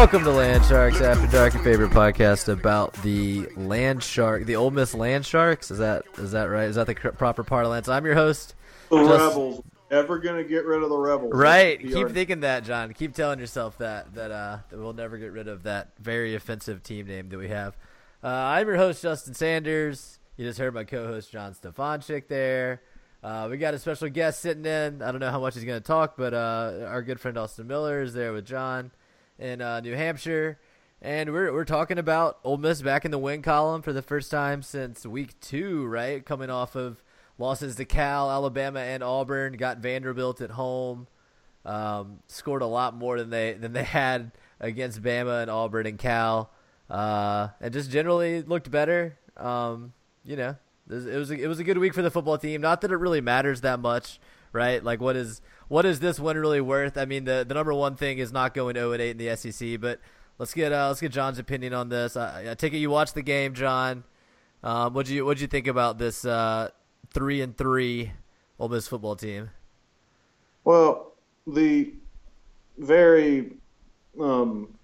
Welcome to Land Sharks After Dark, your favorite podcast about the land shark, the Ole Miss Land Sharks. Is that is that right? Is that the proper parlance? I'm your host. The Just- rebels. Never gonna get rid of the rebels. Right. Keep our- thinking that, John. Keep telling yourself that that uh that we'll never get rid of that very offensive team name that we have. Uh, I'm your host Justin Sanders. You just heard my co-host John Stefanchik there. Uh, we got a special guest sitting in. I don't know how much he's going to talk, but uh, our good friend Austin Miller is there with John in uh, New Hampshire, and we're we're talking about Ole Miss back in the win column for the first time since week two, right? Coming off of losses to Cal, Alabama, and Auburn. Got Vanderbilt at home um, scored a lot more than they than they had against Bama and Auburn and Cal, uh, and just generally looked better. Um, you know, it was a, it was a good week for the football team. Not that it really matters that much, right? Like, what is what is this win really worth? I mean, the the number one thing is not going 0 and 8 in the SEC, but let's get uh, let's get John's opinion on this. I, I take it you watched the game, John. Um, what'd you what'd you think about this uh, three and three Ole Miss football team? Well, the very, um,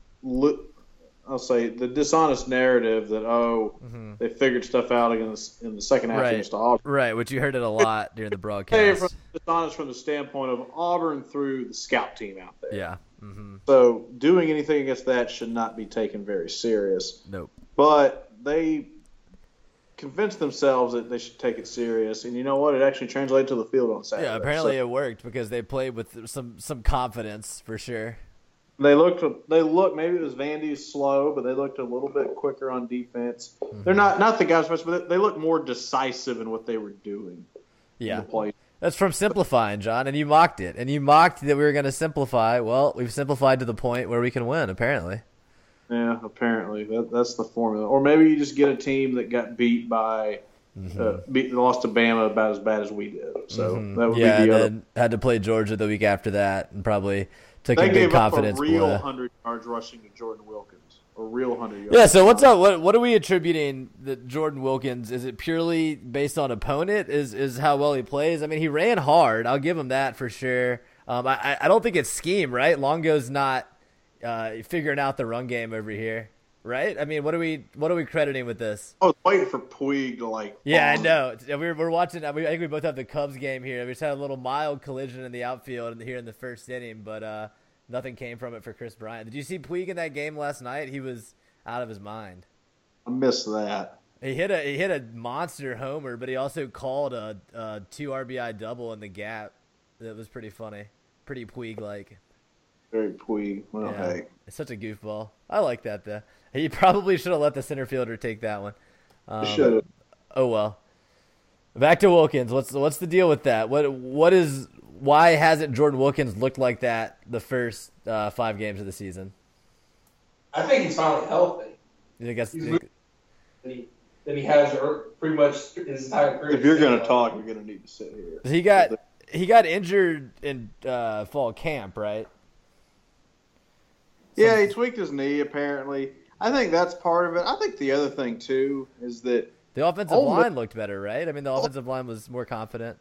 I'll say the dishonest narrative that oh they figured stuff out against in the second half Mm-hmm. Right. against Auburn. Right, which you heard it a lot during the broadcast. from dishonest from the standpoint of Auburn threw the scout team out there. Yeah. Mm-hmm. So doing anything against that should not be taken very serious. Nope. But they convinced themselves that they should take it serious, and you know what? It actually translated to the field on Saturday. Yeah, apparently So- it worked because they played with some some confidence for sure. They looked. They looked. Maybe it was Vandy's slow, but they looked a little bit quicker on defense. They're not not the guys, but they, look more decisive in what they were doing. in Yeah. the. That's from simplifying, John, and you mocked it. And you mocked that we were going to simplify. Well, we've simplified to the point where we can win, apparently. Yeah, apparently that, that's the formula. Or maybe you just get a team that got beat by, Mm-hmm. uh, beat lost to Bama about as bad as we did. So that would Yeah, be and other. then had to play Georgia the week after that and probably took They a big gave up a real hundred yards rushing to Jordan Wilkins. A real hundred yards. Yeah, so what's up? What what are we attributing the Jordan Wilkins? Is it purely based on opponent? Is is how well he plays? I mean, he ran hard. I'll give him that for sure. Um, I I- I don't think it's scheme, right? Longo's not uh, figuring out the run game over here, right? I mean, what are we what are we crediting with this? I was waiting for Puig to like. Yeah, I know. We're, we're watching. I think we both have the Cubs game here. We just had a little mild collision in the outfield here in the first inning, but uh, nothing came from it for Kris Bryant. Did you see Puig in that game last night? He was out of his mind. I missed that. He hit a he hit a monster homer, but he also called a, a two RBI double in the gap. That was pretty funny, pretty Puig like. Very Puig. Well, Yeah, hey. it's such a goofball. I like that though. He probably should have let the center fielder take that one. Um, should have. Oh well. Back to Wilkins. What's what's the deal with that? What what is why hasn't Jordan Wilkins looked like that the first uh, five games of the season? I think he's finally healthy. You think that's He's moving. That he has er- pretty much his entire career. If you're gonna talk, you're gonna need to sit here. he got he got injured in uh, fall camp, right? Yeah, he tweaked his knee apparently. I think that's part of it. I think the other thing too is that The offensive Ole Miss- line looked better, right? I mean, the offensive line was more confident.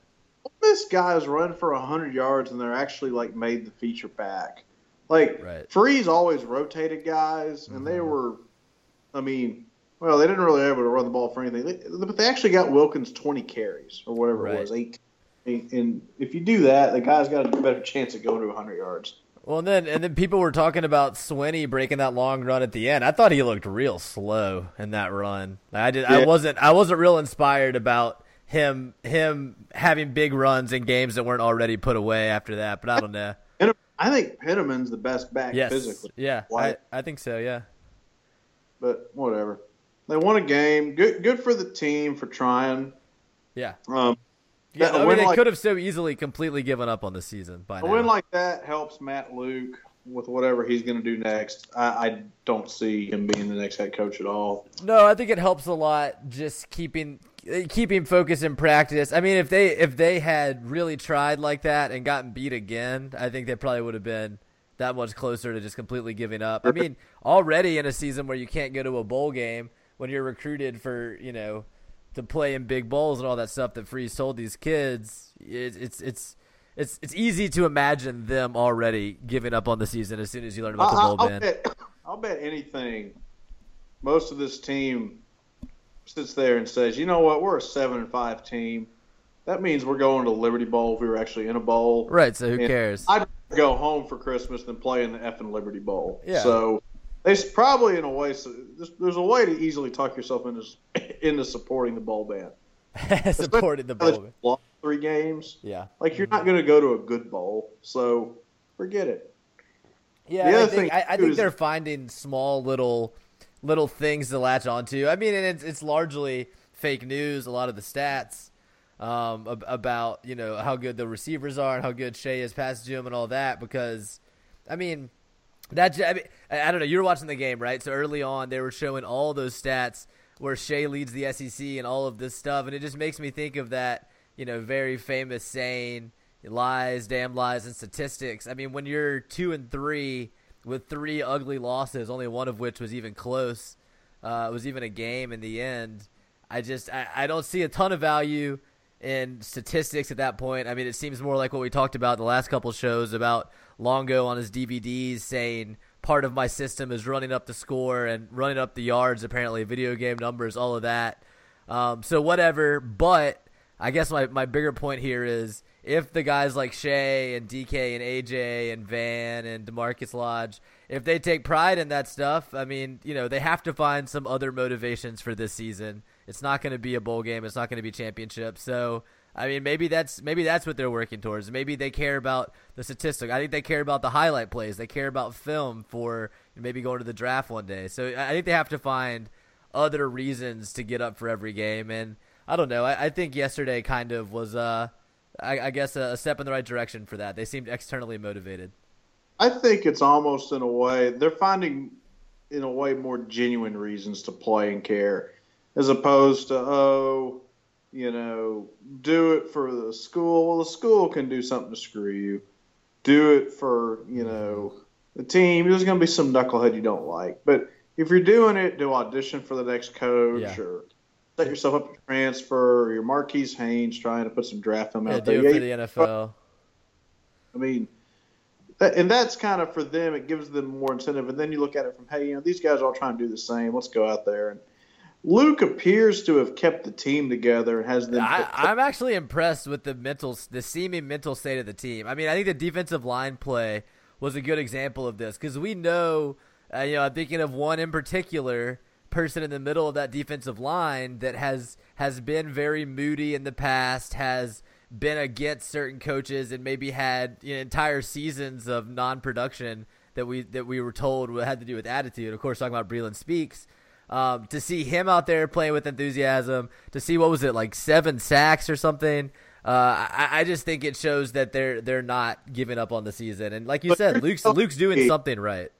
this guy's run for hundred yards and they're actually like made the feature back. Like Right. Freeze always rotated guys, and they Mhm. were, I mean, well, they didn't really able to run the ball for anything, They- but they actually got Wilkins twenty carries or whatever Right. it was, eight. And if you do that, the guy's got a better chance of going to hundred yards. Well, and then and then people were talking about Swinney breaking that long run at the end. I thought he looked real slow in that run. I did. I wasn't. I wasn't real inspired about him him having big runs in games that weren't already put away after that. But I don't know. I think Pennamon's the best back Yes. physically. Yeah. I, I think so. Yeah. but whatever. They won a game. Good, good for the team for trying. Yeah. Um, Yeah, That- I mean, they like- could have so easily completely given up on the season by a now. win like that helps Matt Luke with whatever he's going to do next. I, I don't see him being the next head coach at all. No, I think it helps a lot just keeping keeping focus in practice. I mean, if they if they had really tried like that and gotten beat again, I think they probably would have been that much closer to just completely giving up. I mean, already in a season where you can't go to a bowl game when you're recruited for, you know, to play in big bowls and all that stuff that Freeze told these kids, it, it's it's it's it's easy to imagine them already giving up on the season as soon as you learn about the I, bowl will ban. bet, I'll bet anything. Most of this team sits there and says, "You know what? We're a seven and five team. That means we're going to Liberty Bowl if we were actually in a bowl. Right, so who And cares? I'd go home for Christmas than play in the effing Liberty Bowl. Yeah. So there's probably in a way, so there's, there's a way to easily talk yourself into into supporting the bowl ban. supporting the bowl. lost three games. Yeah. Like you're not going to go to a good bowl, so forget it. Yeah, The I think, I, I think is- they're finding small little little things to latch onto. I mean, and it's it's largely fake news. A lot of the stats um, ab- about you know how good the receivers are and how good Shea is past Jim and all that. Because, I mean, that I, mean, I don't know. You were watching the game, right? So early on, they were showing all those stats where Shea leads the SEC and all of this stuff, and it just makes me think of that you know very famous saying lies, damn lies, and statistics. I mean, when you're two and three with three ugly losses, only one of which was even close, uh, was even a game in the end. I just I, I don't see a ton of value in statistics at that point. I mean, it seems more like what we talked about the last couple shows about Longo on his DVDs saying part of my system is running up the score and running up the yards, apparently video game numbers, all of that. Um, so whatever, but I guess my, my bigger point here is if the guys like Shea and DK and AJ and Van and DaMarkus Lodge, if they take pride in that stuff, I mean, you know, they have to find some other motivations for this season. It's not going to be a bowl game. It's not going to be championship. So, I mean, maybe that's maybe that's what they're working towards. Maybe they care about the statistic. I think they care about the highlight plays. They care about film for maybe going to the draft one day. So, I think they have to find other reasons to get up for every game. And I don't know. I, I think yesterday kind of was, uh, I, I guess, a, a step in the right direction for that. They seemed externally motivated. I think it's almost in a way they're finding, in a way, more genuine reasons to play and care, as opposed to oh, you know, do it for the school. Well, the school can do something to screw you. Do it for you know the team. There's going to be some knucklehead you don't like, but if you're doing it to audition for the next coach Yeah. or set yourself up to transfer, or your Marquise Haynes trying to put some draft Yeah, out there. do it for the NFL. I mean, that, and that's kind of for them. It gives them more incentive. And then you look at it from, hey, you know, these guys are all trying to do the same. Let's go out there. And Luke appears to have kept the team together and has them. I, I'm actually impressed with the mental, the seeming mental state of the team. I mean, I think the defensive line play was a good example of this because we know, uh, you know, I'm thinking of one in particular person in the middle of that defensive line that has has been very moody in the past, has been against certain coaches, and maybe had you know, entire seasons of non-production that we that we were told had to do with attitude. Of course, talking about Breland Speaks. Um, to see him out there playing with enthusiasm, to see what was it like seven sacks or something. Uh, I, I just think it shows that they're they're not giving up on the season, and like you But said, Luke's Luke's doing me- something right.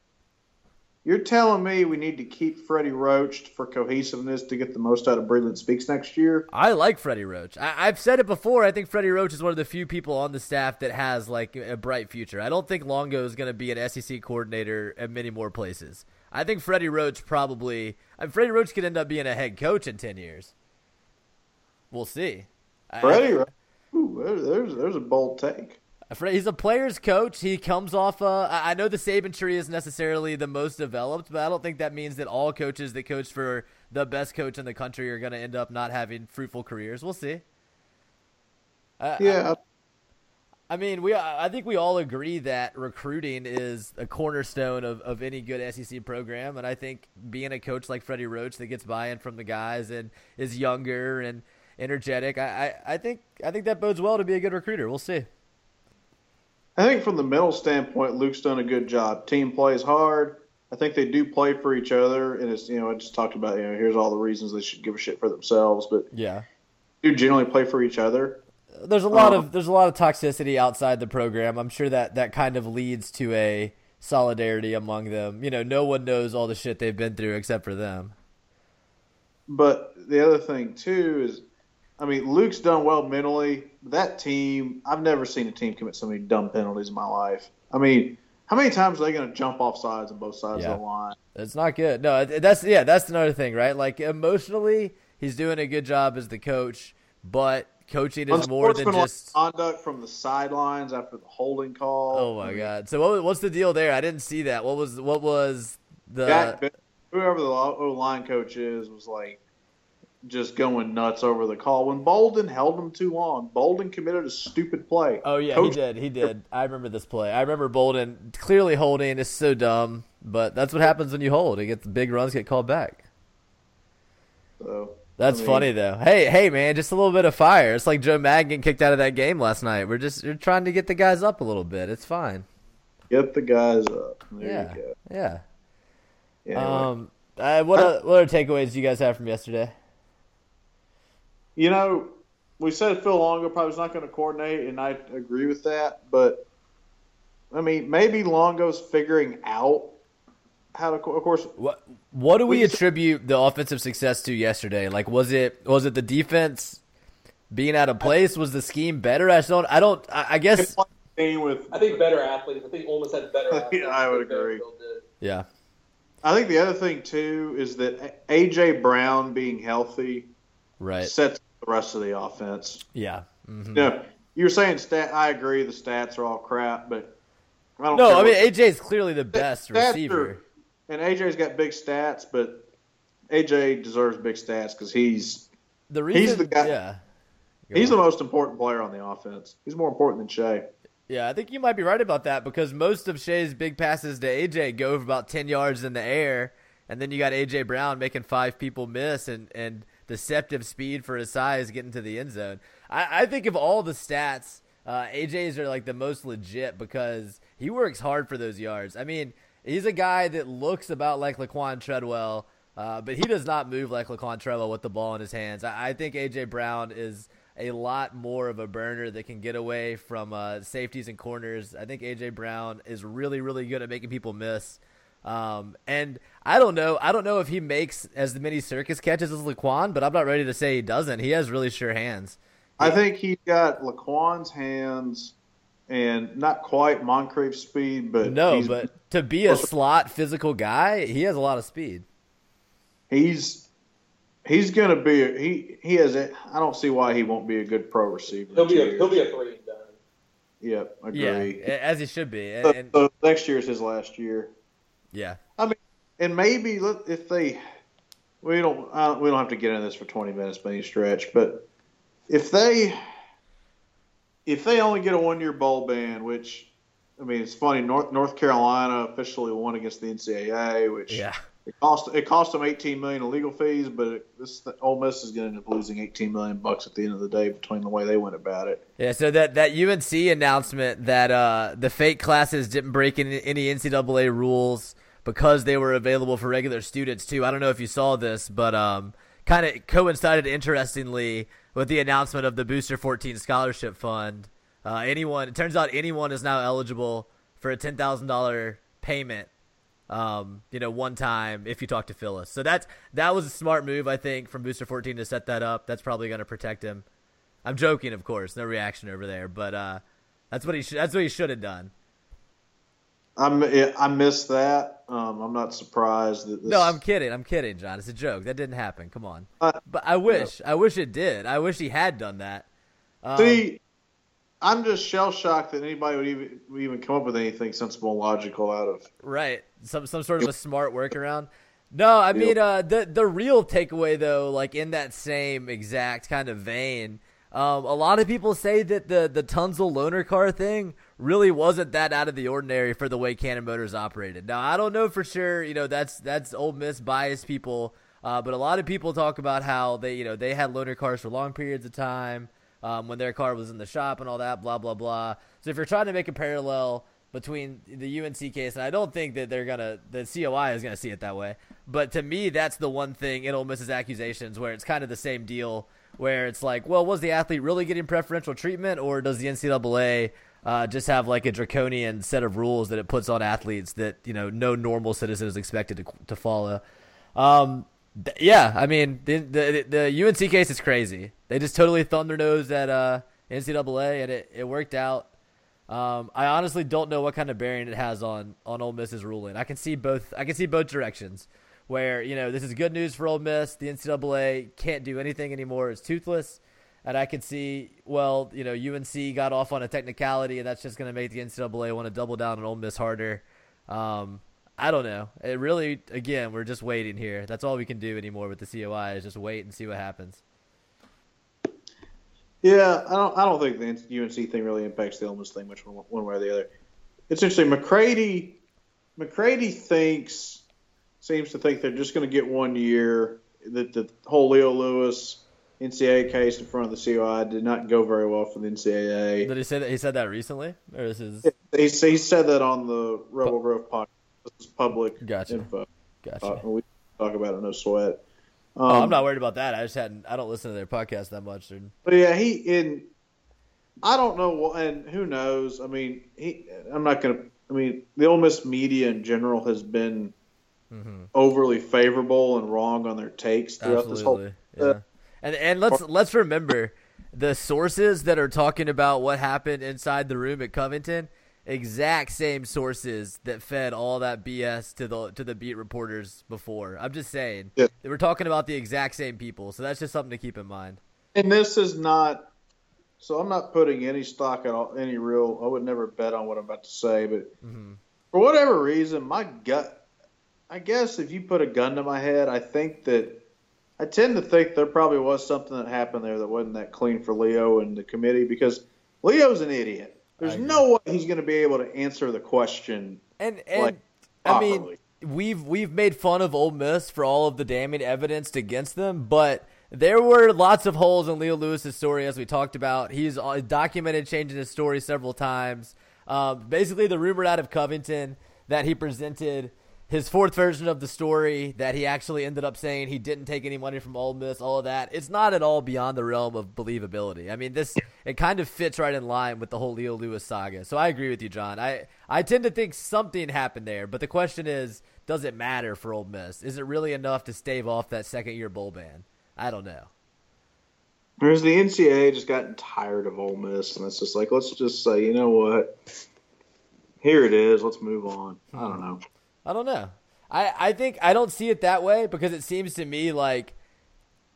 You're telling me we need to keep Freddie Roach for cohesiveness to get the most out of Breland Speaks next year? I like Freddie Roach. I, I've said it before. I think Freddie Roach is one of the few people on the staff that has like a bright future. I don't think Longo is going to be an SEC coordinator at many more places. I think Freddie Roach probably. I mean, Freddie Roach could end up being a head coach in ten years. We'll see. Freddie, ooh, there's there's a bold take. He's a player's coach. He comes off. Uh, I I know the Saban tree is necessarily the most developed, but I don't think that means that all coaches that coach for the best coach in the country are going to end up not having fruitful careers. We'll see. I- Yeah, I mean, we I think we all agree that recruiting is a cornerstone of, of any good SEC program, and I think being a coach like Freddie Roach that gets buy-in from the guys and is younger and energetic, I, I, I think I think that bodes well to be a good recruiter. We'll see. I think from the mental standpoint, Luke's done a good job. Team plays hard. I think they do play for each other, and it's you know I just talked about you know here's all the reasons they should give a shit for themselves, but Yeah. do generally play for each other. There's a lot Uh, of there's a lot of toxicity outside the program. I'm sure that that kind of leads to a solidarity among them. You know, no one knows all the shit they've been through except for them. But the other thing too is, I mean, Luke's done well mentally. That team, I've never seen a team commit so many dumb penalties in my life. I mean, how many times are they going to jump off sides on both sides Yeah. of the line? It's not good. No, that's yeah, that's another thing, right? Like emotionally, he's doing a good job as the coach, but coaching is more than just. conduct from the sidelines after the holding call. Oh my god! So what, what's the deal there? I didn't see that. What was what was the? Jack whoever the O line coach is was like just going nuts over the call when Bolden held him too long. Bolden committed a stupid play. Oh yeah, Coach- he did. He did. I remember this play. I remember Bolden clearly holding. It's so dumb, but that's what happens when you hold. It gets big runs get called back. So, That's I mean, funny though. Hey, hey man, just a little bit of fire. It's like Joe Maddon getting kicked out of that game last night. We're just we're trying to get the guys up a little bit. It's fine. Get the guys up. There yeah, you go. yeah. Anyway. Um, uh, what uh, what other takeaways do you guys have from yesterday? You know, we said Phil Longo probably was not going to coordinate, and I agree with that. But I mean, maybe Longo's figuring out how to. Of course, What what do we We- attribute the offensive success to yesterday? Like, was it was it the defense being out of place? Was the scheme better? I don't. I don't. I, I guess. it's like a team with. I think better athletes. I think Ole Miss had better athletes. I would agree. Yeah. I think the other thing too is that AJ Brown being healthy Right. sets the rest of the offense. Yeah. hmm You know, you're saying stat. I agree. The stats are all crap, but I don't. No, I mean AJ is clearly the best stats receiver. are- and AJ's got big stats, but AJ deserves big stats because he's The reason, the guy- Yeah. Go he's on. the most important player on the offense. He's more important than Shea. Yeah, I think you might be right about that because most of Shea's big passes to AJ go for about ten yards in the air, and then you got AJ Brown making five people miss and and deceptive speed for his size getting to the end zone. I, I think of all the stats, uh, AJ's are like the most legit because he works hard for those yards. I mean, he's a guy that looks about like Laquan Treadwell. Uh, but he does not move like Laquan Treadwell with the ball in his hands. I, I think AJ Brown is a lot more of a burner that can get away from uh, safeties and corners. I think AJ Brown is really, really good at making people miss. Um, and I don't know. I don't know if he makes as many circus catches as Laquan, but I'm not ready to say he doesn't. He has really sure hands. I think he's got Laquan's hands and not quite Moncrief's speed, but No, he's, but to be a slot physical guy, he has a lot of speed. he's he's gonna be a, he he has a, I don't see why he won't be a good pro receiver. He'll be a Cheers. he'll be a three and done. Yep, agree. Yeah, as he should be. And, So, and so next year is his last year. yeah, I mean, and maybe let- if they, we don't, uh, we don't have to get into this for twenty minutes by any stretch, but if they, if they only get a one-year bowl ban, which, I mean, it's funny. North North Carolina officially won against the NCAA, which yeah. it cost it cost them eighteen million in legal fees, but it, this Ole Miss is going to end up losing eighteen million bucks at the end of the day between the way they went about it. Yeah, so that, that UNC announcement that uh, the fake classes didn't break any, any NCAA rules because they were available for regular students too. I don't know if you saw this, but um, kind of coincided interestingly with the announcement of the Booster 14 Scholarship Fund. Uh, anyone, it turns out anyone is now eligible for a ten thousand dollar payment um, you know, one time if you talk to Phyllis. So that's that was a smart move, I think, from Booster 14 to set that up. That's probably going to protect him. I'm joking, of course. No reaction over there, but uh, that's what he should. That's what he should have done. I'm I missed that. Um, I'm not surprised that this, No, I'm kidding. I'm kidding, John. It's a joke. That didn't happen. Come on. Uh, but I wish. I wish it did. I wish he had done that. Um, See, I'm just shell shocked that anybody would even would even come up with anything sensible and logical out of. Right. Some some sort of a smart workaround. No, I mean uh, the the real takeaway though, like in that same exact kind of vein, um, a lot of people say that the the Tunsil loaner car thing really wasn't that out of the ordinary for the way Cannon Motors operated. Now I don't know for sure. You know that's that's old Miss biased people, uh, but a lot of people talk about how they you know they had loaner cars for long periods of time um, when their car was in the shop and all that, blah blah blah. So if you're trying to make a parallel between the UNC case, and I don't think that they're gonna the COI is gonna see it that way. But to me, that's the one thing in Ole Miss's accusations where it's kind of the same deal, where it's like, well, was the athlete really getting preferential treatment, or does the NCAA uh, just have like a draconian set of rules that it puts on athletes that you know no normal citizen is expected to to follow? Um, th- yeah, I mean the, the the UNC case is crazy. They just totally thumbed their nose at uh, NCAA, and it, it worked out. Um, I honestly don't know what kind of bearing it has on on Ole Miss's ruling. I can see both. I can see both directions. Where you know this is good news for Ole Miss. The NCAA can't do anything anymore. It's toothless, and I can see well, you know, UNC got off on a technicality, and that's just going to make the NCAA want to double down on Ole Miss harder. Um, I don't know. It really, again, we're just waiting here. That's all we can do anymore with the COI is just wait and see what happens. Yeah, I don't. I don't think the UNC thing really impacts the Ole Miss thing much one, one way or the other. It's interesting. McCready, McCready thinks, seems to think they're just going to get one year. That the whole Leo Lewis NCAA case in front of the COI did not go very well for the NCAA. Did he say that? He said that recently, or is his? He, he said that on the Rebel Grove podcast. This is public Gotcha. info. Gotcha. Uh, we talk about it, in no sweat. Um, oh, I'm not worried about that. I just hadn't. I don't listen to their podcast that much. Dude. But yeah, he in. I don't know, and who knows? I mean, he. I'm not gonna. I mean, the Ole Miss media in general has been overly favorable and wrong on their takes throughout this whole. Absolutely. Yeah. And and let's let's remember the sources that are talking about what happened inside the room at Covington. Exact same sources that fed all that BS to the to the beat reporters before. I'm just saying Yeah. they were talking about the exact same people, so that's just something to keep in mind. And this is not. So I'm not putting any stock at all, any real. I would never bet on what I'm about to say, but mm-hmm. for whatever reason, my gut. I guess if you put a gun to my head, I think that. I tend to think there probably was something that happened there that wasn't that clean for Leo and the committee because Leo's an idiot. There's no way he's going to be able to answer the question. And and Like, I mean, we've we've made fun of Ole Miss for all of the damning evidence against them, but there were lots of holes in Leo Lewis's story, as we talked about. He's uh, documented changing his story several times. Um, basically, the rumor out of Covington that he presented his fourth version of the story that he actually ended up saying he didn't take any money from Ole Miss, all of that. It's not at all beyond the realm of believability. I mean, this it kind of fits right in line with the whole Leo Lewis saga. So I agree with you, John. I I tend to think something happened there, but the question is, does it matter for Ole Miss? Is it really enough to stave off that second year bowl ban? I don't know. Or has the NCAA just gotten tired of Ole Miss and it's just like, let's just say, you know what? Here it is. Let's move on. I don't know. I don't know. I, I think I don't see it that way because it seems to me like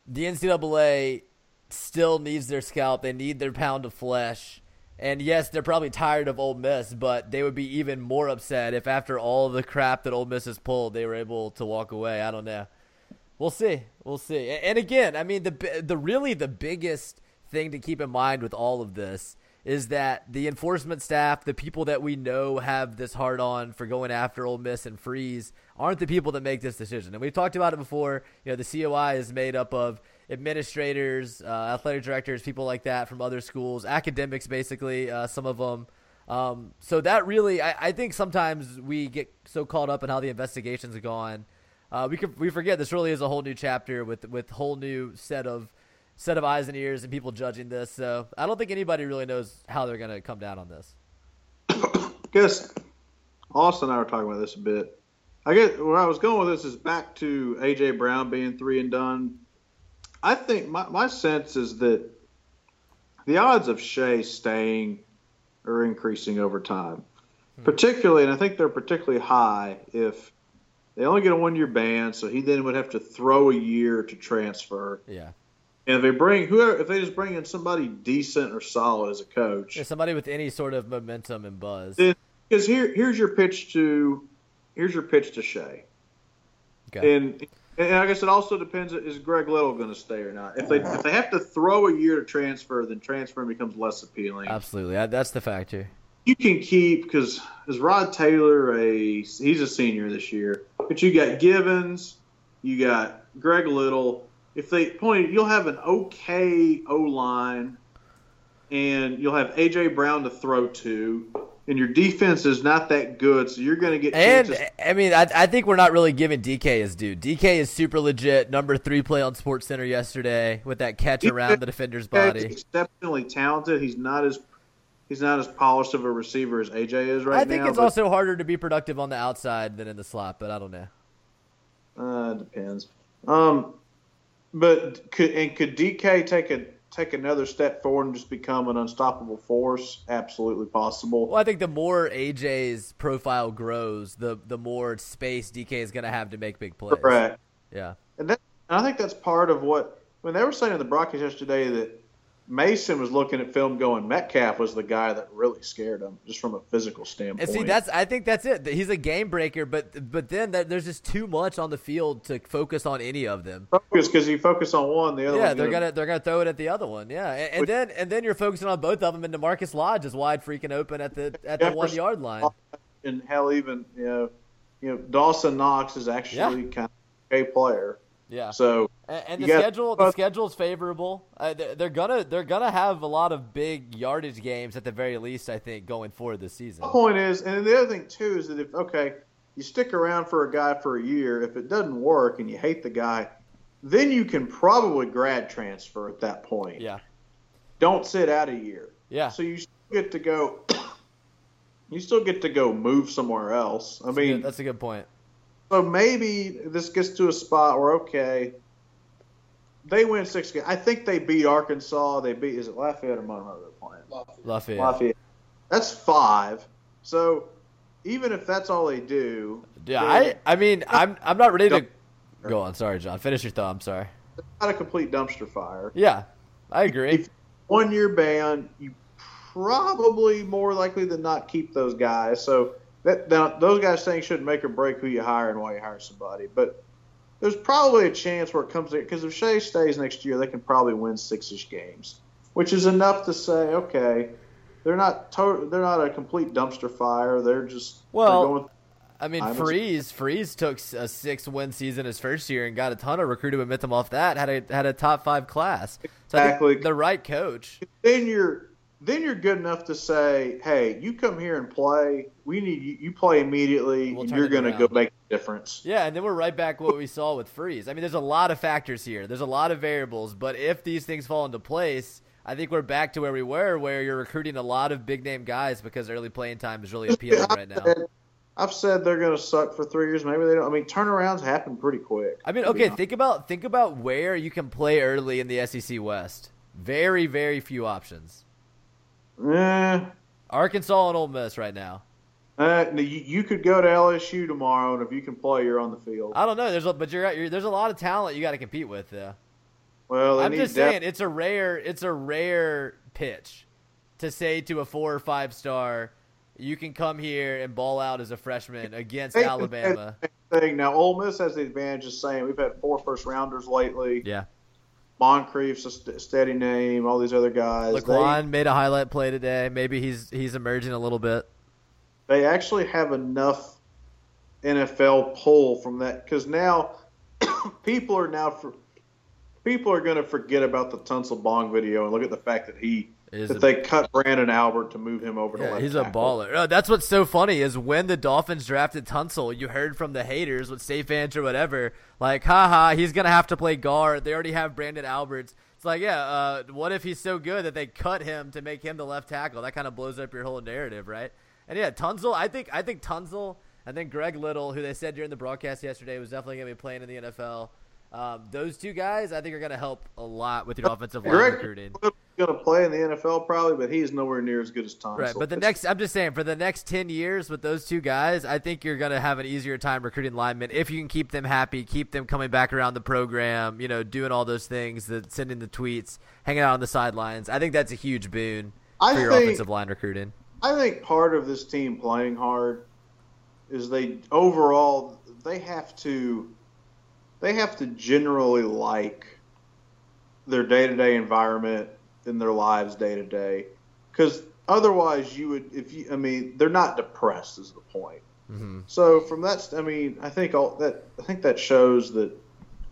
the NCAA still needs their scalp. They need their pound of flesh. And yes, they're probably tired of Ole Miss, but they would be even more upset if after all the crap that Ole Miss has pulled, they were able to walk away. I don't know. We'll see. We'll see. And again, I mean, the the really the biggest thing to keep in mind with all of this is that the enforcement staff, the people that we know have this hard on for going after Ole Miss and Freeze, aren't the people that make this decision. And we've talked about it before. You know, the COI is made up of administrators, uh, athletic directors, people like that from other schools, academics, basically, uh, some of them. Um, so that really, I, I think sometimes we get so caught up in how the investigations gone. Uh, we could, we forget this really is a whole new chapter with with whole new set of set of eyes and ears and people judging this. So I don't think anybody really knows how they're going to come down on this. guess Austin and I were talking about this a bit. I guess where I was going with this is back to AJ Brown being three and done. I think my, my sense is that the odds of Shea staying are increasing over time. Hmm. Particularly, and I think they're particularly high if they only get a one year ban, so he then would have to throw a year to transfer. Yeah. And if they bring whoever, if they just bring in somebody decent or solid as a coach, Yeah, somebody with any sort of momentum and buzz. because here here's your pitch to here's your pitch to Shea. Okay. And and I guess it also depends is Greg Little going to stay or not. If they if they have to throw a year to transfer, then transferring becomes less appealing. Absolutely. That- That's the factor. You can keep because is Rod Taylor a he's a senior this year, but you got Givens, you got Greg Little. If they point, you'll have an okay O line, and you'll have AJ Brown to throw to. and your defense is not that good, so you're going to get And chances. I mean, I, I think we're not really giving DK his due. DK is super legit. Number three play on Sports Center yesterday with that catch around the defender's He's body. exceptionally talented. He's not as he's not as polished of a receiver as AJ is right now. I think now. it's also harder to be productive on the outside than in the slot, but I don't know. uh, depends. Um, but could and could DK take a take another step forward and just become an unstoppable force? Absolutely possible. Well, I think the more AJ's profile grows, the the more space DK is going to have to make big plays. Correct. Yeah. And, that, and I think that's part of what when they were saying in the broadcast yesterday that Mason was looking at film going Metcalf was the guy that really scared him just from a physical standpoint. And see, that's I think that's it. He's a game breaker, but but then that, there's just too much on the field to focus on any of them. focus because you focus on one, the other Yeah, they're gonna they're gonna throw it at the other one. Yeah, and, and Which- then and then you're focusing on both of them, and DaMarkus Lodge is wide freaking open at the at the one yard line. and hell even you know you know Dawson Knox is actually kind of a player. Yeah, So and, and the got- schedule the schedule's favorable. Uh, they're, they're gonna they're gonna have a lot of big yardage games at the very least. I think going forward this season. the point is, and the other thing too is that if okay, you stick around for a guy for a year, if it doesn't work and you hate the guy, then you can probably grad transfer at that point. Yeah, Don't sit out a year. yeah. So you still get to go. You still get to go move somewhere else. I That's mean, good- that's a good point. So maybe this gets to a spot where okay, they win six games. I think they beat Arkansas. They beat is it Lafayette or Monroe they're playing? Lafayette. Lafayette. That's five. So even if that's all they do, Yeah, I I mean I'm I'm not ready to go on. Sorry, John. Finish your thought. I'm sorry. it's not a complete dumpster fire. Yeah, I agree. If one year ban, you probably more likely than not keep those guys. So that now, those guys saying shouldn't make or break who you hire and why you hire somebody. But there's probably a chance where it comes to because if Shea stays next year, they can probably win six-ish games, which is enough to say, okay, they're not to- they're not a complete dumpster fire. They're just Well, they're going, I mean, I was- Freeze Freeze took a six win season his first year and got a ton of recruited with him off that. Had a had a top five class. So Exactly. the right coach. then you're then you're good enough to say, hey, you come here and play. We need you. You play immediately, We'll you're going to go make a difference. Yeah, and then we're right back what we saw with Freeze. I mean, there's a lot of factors here. There's a lot of variables, but if these things fall into place, I think we're back to where we were, where you're recruiting a lot of big name guys because early playing time is really appealing right now. I've said they're going to suck for three years. Maybe they don't. I mean, turnarounds happen pretty quick. I mean, okay, think about think about where you can play early in the SEC West. Very, very few options. Eh, Arkansas and Ole Miss right now. uh, you, you could go to LSU tomorrow, and if you can play, you're on the field. I don't know. There's a, but you're, you're there's a lot of talent you got to compete with. Yeah. well, I'm just saying it's a rare it's a rare pitch to say to a four or five star, you can come here and ball out as a freshman against Alabama. Thing now, Ole Miss has the advantage of saying we've had four first rounders lately. Yeah. Moncrief's a st- steady name. All these other guys. They- Laquan made a highlight play today. Maybe he's he's emerging a little bit. they actually have enough NFL pull from that because now people are now for people are going to forget about the Tunsil Bong video and look at the fact that he Is that a- they cut Branden Albert to move him over to Yeah, left he's a baller. Oh, that's what's so funny is when the Dolphins drafted Tunsil, you heard from the haters with safe fans or whatever, like, haha, he's gonna have to play guard. They already have Branden Alberts. It's like, yeah, uh, what if he's so good that they cut him to make him the left tackle? That kind of blows up your whole narrative, right? And yeah, Tunsil, I think, I think Tunsil, and then Greg Little, who they said during the broadcast yesterday was definitely gonna be playing in the NFL. Um, those two guys, I think, are gonna help a lot with your offensive line Greg recruiting. Going to play in the NFL probably, but he's nowhere near as good as Tom. Right, but the next, I'm just saying, for the next 10 years with those two guys, I think you're going to have an easier time recruiting linemen if you can keep them happy, keep them coming back around the program, you know, doing all those things, the, sending the tweets, hanging out on the sidelines. I think that's a huge boon I for your think- offensive line recruiting. I think part of this team playing hard is they overall they have to they have to generally like their day-to-day environment in their lives day to day cuz otherwise you would if you I mean they're not depressed is the point. Mm-hmm. So from that I mean I think all that I think that shows that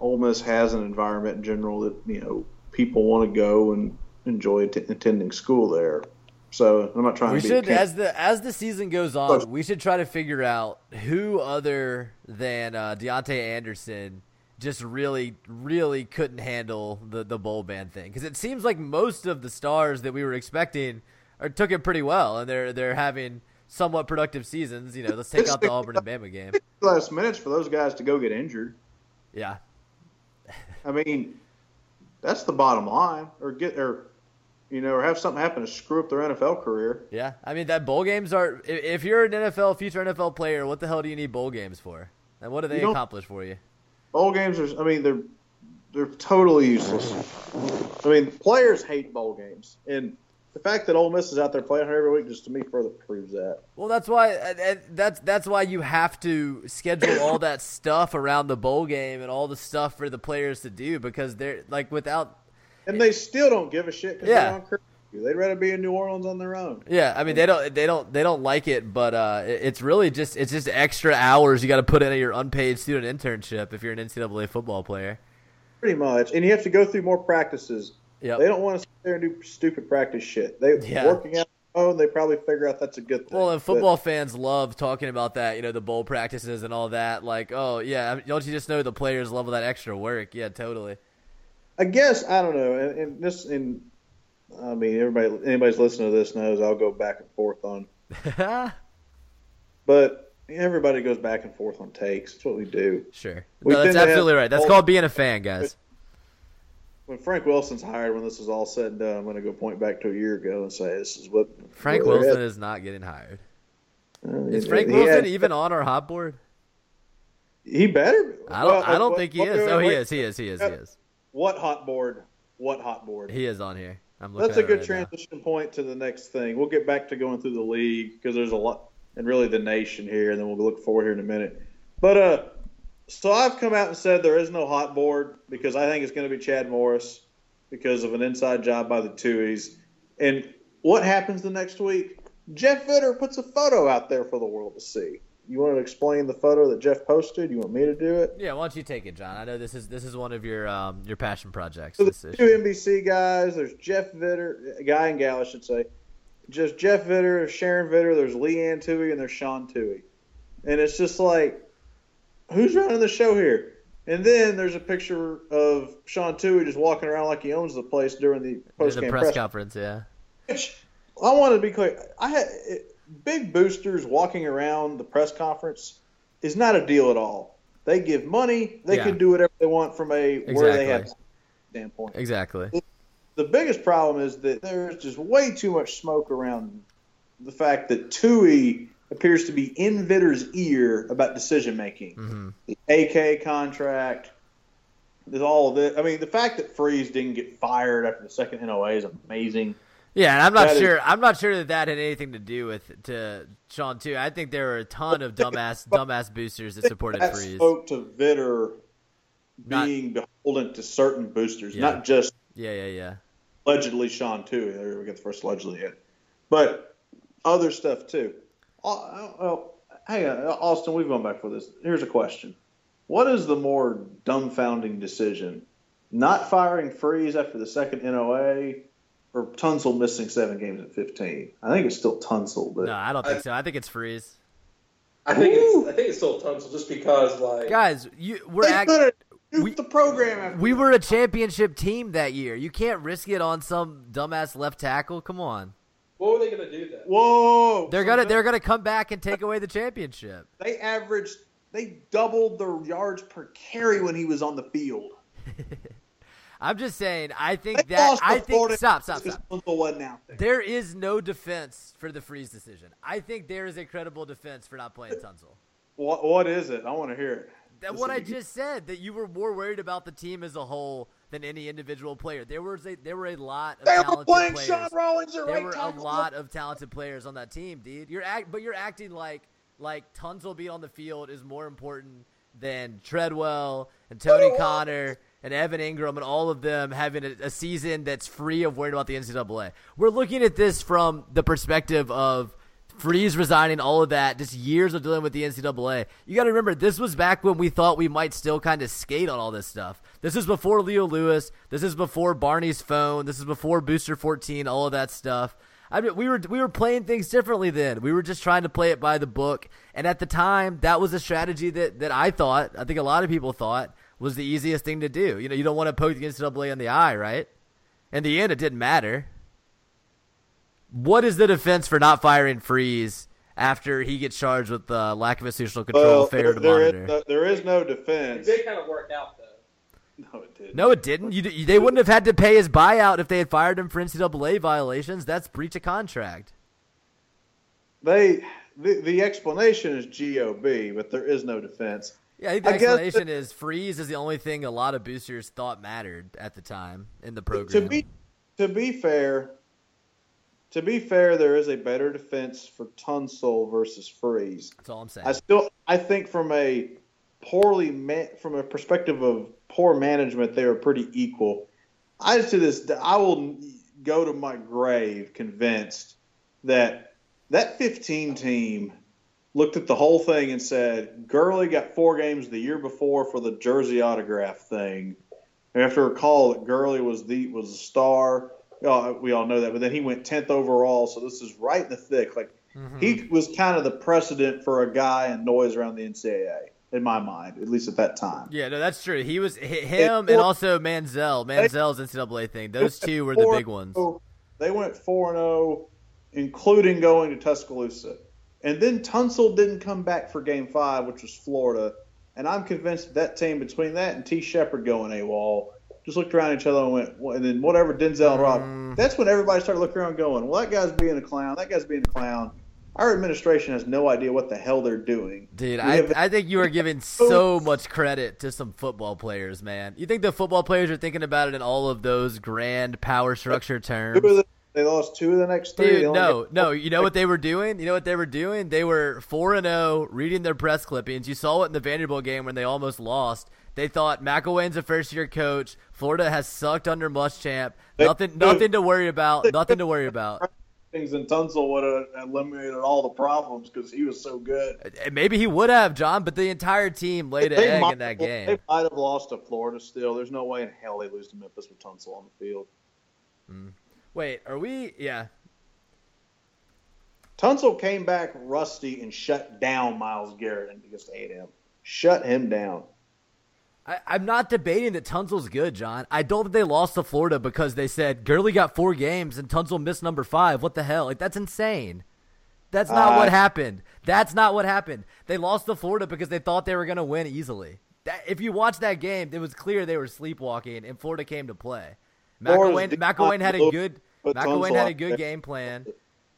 Ole Miss has an environment in general that you know people want to go and enjoy att- attending school there. So I'm not trying We to be. should, as the as the season goes on, we should try to figure out who other than uh, Deontay Anderson just really, really couldn't handle the the bowl ban thing because it seems like most of the stars that we were expecting are took it pretty well, and they're they're having somewhat productive seasons. You know, let's take out the Auburn and Bama game. last minutes for those guys to go get injured. Yeah, I mean, that's the bottom line. Or get or you know, or have something happen to screw up their NFL career. yeah. I mean, that bowl games are. If, if you're an NFL future NFL player, what the hell do you need bowl games for? And what do they accomplish for you? Bowl games are. I mean, they're they're totally useless. I mean, players hate bowl games, and the fact that Ole Miss is out there playing her every week just to me further proves that. Well, that's why that's that's why you have to schedule all that stuff around the bowl game and all the stuff for the players to do because they're like without And they still don't give a shit because Yeah. They're on curfew. They'd rather be in New Orleans on their own. yeah I mean they don't they don't they don't like it but uh it's really just it's just extra hours you got to put into your unpaid student internship if you're an NCAA football player. Pretty much, and you have to go through more practices. Yep. They don't want to sit there and do stupid practice shit. They Yeah. working out on their own. They probably figure out that's a good thing. Well, and But- football fans love talking about that, you know, the bowl practices and all that. Like, oh yeah, don't you just know the players love that extra work? Yeah, totally. I guess I don't know, and, and this, and I mean, everybody, anybody's listening to this knows I'll go back and forth on, but everybody goes back and forth on takes. That's what we do. sure, We no, that's tend to have absolutely right. That's all- called being a fan, guys. When Frank Wilson's hired, when this is all said and done, I'm going to go point back to a year ago and say this is what Frank Wilson is not getting hired. Uh, Is Frank Wilson had- even on our hot board? He better. I don't. Well, I don't what- think he what- is. Oh, he is. He is. He is. He is. What hot board? What hot board? He is on here. I'm That's a good right now. transition point to the next thing. We'll get back to going through the league because there's a lot, and really the nation here, and then we'll look forward here in a minute. But uh, so I've come out and said there is no hot board because I think it's going to be Chad Morris because of an inside job by the Tuohys. And what happens the next week? Jeff Vitter puts a photo out there for the world to see. You want to explain the photo that Jeff posted? You want me to do it? Yeah, why don't you take it, John? I know this is this is one of your um your passion projects. So This the two NBC guys, there's Jeff Vitter, guy and gal, I should say. Just Jeff Vitter, Sharon Vitter, there's Leigh Anne Tuohy, and there's Sean Tuohy. And it's just like, who's running the show here? And then there's a picture of Sean Tuohy just walking around like he owns the place during the post game press press. conference. Yeah. Which, I want to be clear. I had it, big boosters walking around the press conference is not a deal at all. They give money. They Yeah. can do whatever they want from a where they have Exactly. standpoint Exactly. the biggest problem is that there's just way too much smoke around the fact that Tuohy appears to be in Vitter's ear about decision making. Mhm. The AK contract, there's all of it. I mean, the fact that Freeze didn't get fired after the second NOA is amazing. Yeah, and I'm not That is- sure. I'm not sure that that had anything to do with to Sean Tuohy. I think there were a ton of dumbass dumbass boosters that supported that Freeze. spoke to Vitter Not- being beholden to certain boosters, Yeah. not just Yeah, yeah, yeah. allegedly Sean Tuohy. There we get the first allegedly in, but other stuff too. Uh, Well, hang on, Austin. We've gone back for this. Here's a question: What is the more dumbfounding decision? Not firing Freeze after the second NOA, or Tunsil missing seven games at 15? I think it's still Tunsil, but No, I don't think so. I think it's Freeze. I think Woo! it's I think it's still Tunsil just because like Guys, you we're they act- could have nuked we- the program after. we were a championship team that year. You can't risk it on some dumbass left tackle. Come on. what were they gonna do then? Whoa! They're So gonna they- they're gonna come back and take away the championship. They averaged. They doubled their yards per carry when he was on the field. I'm just saying. I They think that I think Florida stop stop stop. Tunsil wasn't there. Is no defense for the freeze decision. I think there is a credible defense for not playing Tunsil. What what is it? I want to hear it. That what I just said that you were more worried about the team as a whole than any individual player. There was a there were a lot of They were talented playing players. Sean Rollins there right were a lot of talented players on that team, dude. You're act, but you're acting like like Tunsil being on the field is more important than Treadwell and Tony Conner and Evan Engram and all of them having a, a season that's free of worrying about the NCAA. We're looking at this from the perspective of Freeze resigning, all of that, just years of dealing with the NCAA. You got to remember, this was back when we thought we might still kind of skate on all this stuff. This is before Leo Lewis. This is before Barney's phone. This is before Booster 14, all of that stuff. I mean, we were we were playing things differently then. We were just trying to play it by the book, and at the time, that was a strategy that that I thought, I think a lot of people thought was the easiest thing to do. You know, you don't want to poke the NCAA in the eye, right? In the end, it didn't matter. What is the defense for not firing Freeze after he gets charged with uh, lack of institutional control, Well, failure to there, monitor? is no, there is no It defense. did kind of work out though. No, it didn't. No, it didn't. You, you- they wouldn't have had to pay his buyout if they had fired him for NCAA violations. That's breach of contract. They the, the explanation is GOB, but there is no defense. Yeah, I think the I guess explanation is freeze is the only thing a lot of boosters thought mattered at the time in the To program. be to be fair, to be fair, there is a better defense for Tunsil versus Freeze. That's all I'm saying. I still I think from a poorly ma- from a perspective of poor management, they are pretty equal. I to this I will go to my grave convinced that that 15 team looked at the whole thing and said Gurley got four games the year before for the jersey autograph thing. And have to recall that Gurley was the was a star. We all, we all know that, but then he went 10th overall, so this is right in the thick. Like Mm-hmm. he was kind of the precedent for a guy and noise around the NCAA in my mind, at least at that time. yeah, no, that's true. He was hi- him and also Manziel. Manziel's NCAA thing. Those two were the big ones. They went four and zero, including going to Tuscaloosa, and then Tunsil didn't come back for Game Five, which was Florida. And I'm convinced that team between that and Tee Shepard going AWOL just looked around at each other and went, well, and then whatever Denzel and Rob. Mm. That's when everybody started looking around going, well, that guy's being a clown. That guy's being a clown. Our administration has no idea what the hell they're doing. Dude, I, have- I think you are giving so much credit to some football players, man. You think the football players are thinking about it in all of those grand power structure terms? Two of the, they lost two of the next three. Dude, no, got- no. You know what they were doing? You know what they were doing? They were four and zero, reading their press clippings. You saw it in the Vanderbilt game when they almost lost. They thought McElwain's a first year coach. Florida has sucked under Muschamp. They- Nothing, nothing to worry about. Nothing to worry about. things and Tunsil would have eliminated all the problems because he was so good. And Maybe he would have, John, but the entire team laid an egg might- in that game. They might have lost to Florida still. There's no way in hell they lose to Memphis with Tunsil on the field. Mm. Wait, are we? Yeah. Tunsil came back rusty and shut down Myles Garrett against just ate him. Shut him down. I, I'm not debating that Tunsil's good, John. I don't think they lost to Florida because they said Gurley got four games and Tunsil missed number five. What the hell? Like that's insane. That's not what Uh, happened. That's not what happened. They lost to Florida because they thought they were going to win easily. That, if you watch that game, it was clear they were sleepwalking, and Florida came to play. Florida's McElwain, McElwain had a good put McElwain had a good game plan.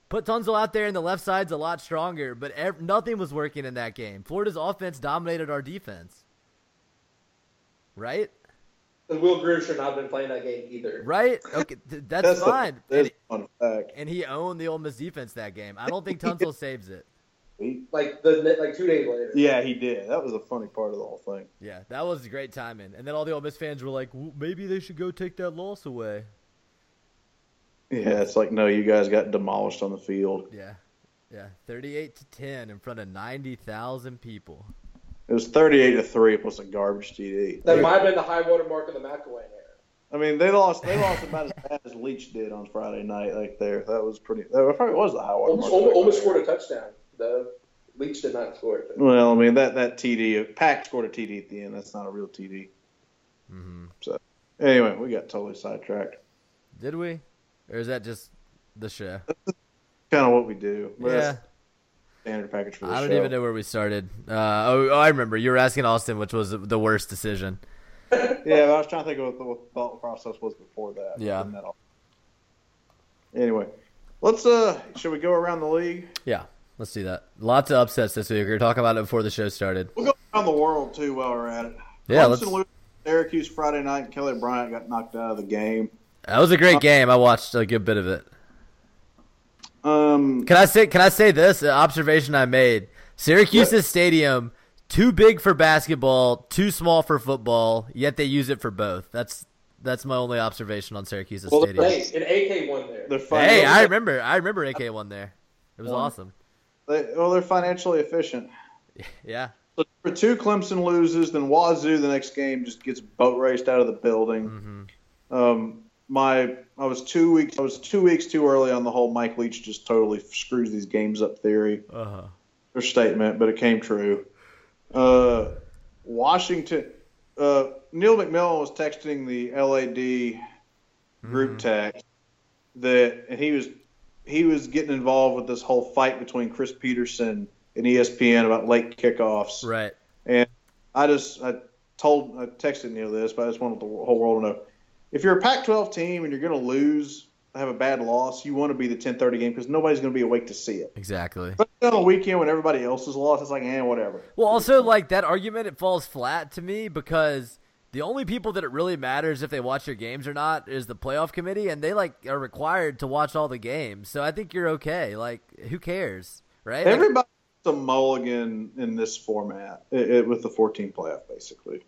Put Tunsil out there, and the left side's a lot stronger. But ev- nothing was working in that game. Florida's offense dominated our defense. Right? And Will Grier should not have been playing that game either. Right? Okay, th- that's, a- fine. That's And, fun fact. and he owned the Ole Miss defense that game. I don't think Tunsil saves it. He- Like the like two days later. yeah, he did. That was a funny part of the whole thing. Yeah, that was a great timing. And then all the Ole Miss fans were like, "Well, maybe they should go take that loss away. Yeah, it's like, no, you guys got demolished on the field. Yeah. Yeah. 38 to 10 in front of 90,000 people. It was 38 to 3 plus a garbage TD. That might have been the high water mark of the McElwain era. I mean, they lost. They lost about as bad as Leach did on Friday night. Like there, that was pretty. That probably was the high water Almost, mark. almost scored a touchdown. The Leach did not score it. Well, I mean that that TD, Pack scored a TD at the end. That's not a real TD. Mm-hmm. So anyway, we got totally sidetracked. Did we? Or is that just the show? Kind of what we do. But Yeah. standard package for the I don't show. even know where we started. Uh, oh, oh, I remember. You were asking Austin which was the worst decision. Yeah, but I was trying to think of what the, what the thought process was before that. Yeah. That? Anyway, let's uh, should we go around the league? Yeah, let's do that. Lots of upsets this week. We were talking about it before the show started. We'll go around the world too while we're at it. Yeah, Clemson let's- lose Syracuse Friday night. and Kelly Bryant got knocked out of the game. That was a great game. I watched a good bit of it. Um, Can I say? Can I say this? An observation I made: Syracuse's stadium too big for basketball, too small for football. Yet they use it for both. That's that's my only observation on Syracuse's Well, stadium. Hey, an AK won there. Hey, I remember. I remember AK one there. It was One. awesome. They, well, they're financially efficient. Yeah. So for two, Clemson loses. Then Wazoo the next game just gets boat raced out of the building. Mm-hmm. Um, my I was two weeks I was two weeks too early on the whole Mike Leach just totally screws these games up theory Uh huh. or statement, but it came true. Uh, Washington. Uh, Neil McMillan was texting the LAD group text that, and he was he was getting involved with this whole fight between Chris Petersen and ESPN about late kickoffs. Right. And I just I told I texted Neil this, but I just wanted the whole world to know if you're a Pac-12 team and you're going to lose, have a bad loss, you want to be the 10:30 game because nobody's going to be awake to see it. Exactly. But on a weekend when everybody else is lost, it's like, eh, whatever. Well, also like that argument, it falls flat to me because the only people that it really matters if they watch your games or not is the playoff committee, and they like are required to watch all the games. So I think you're okay. Like, who cares, right? Like, Everybody's a mulligan in this format i i with the 14 playoff, basically.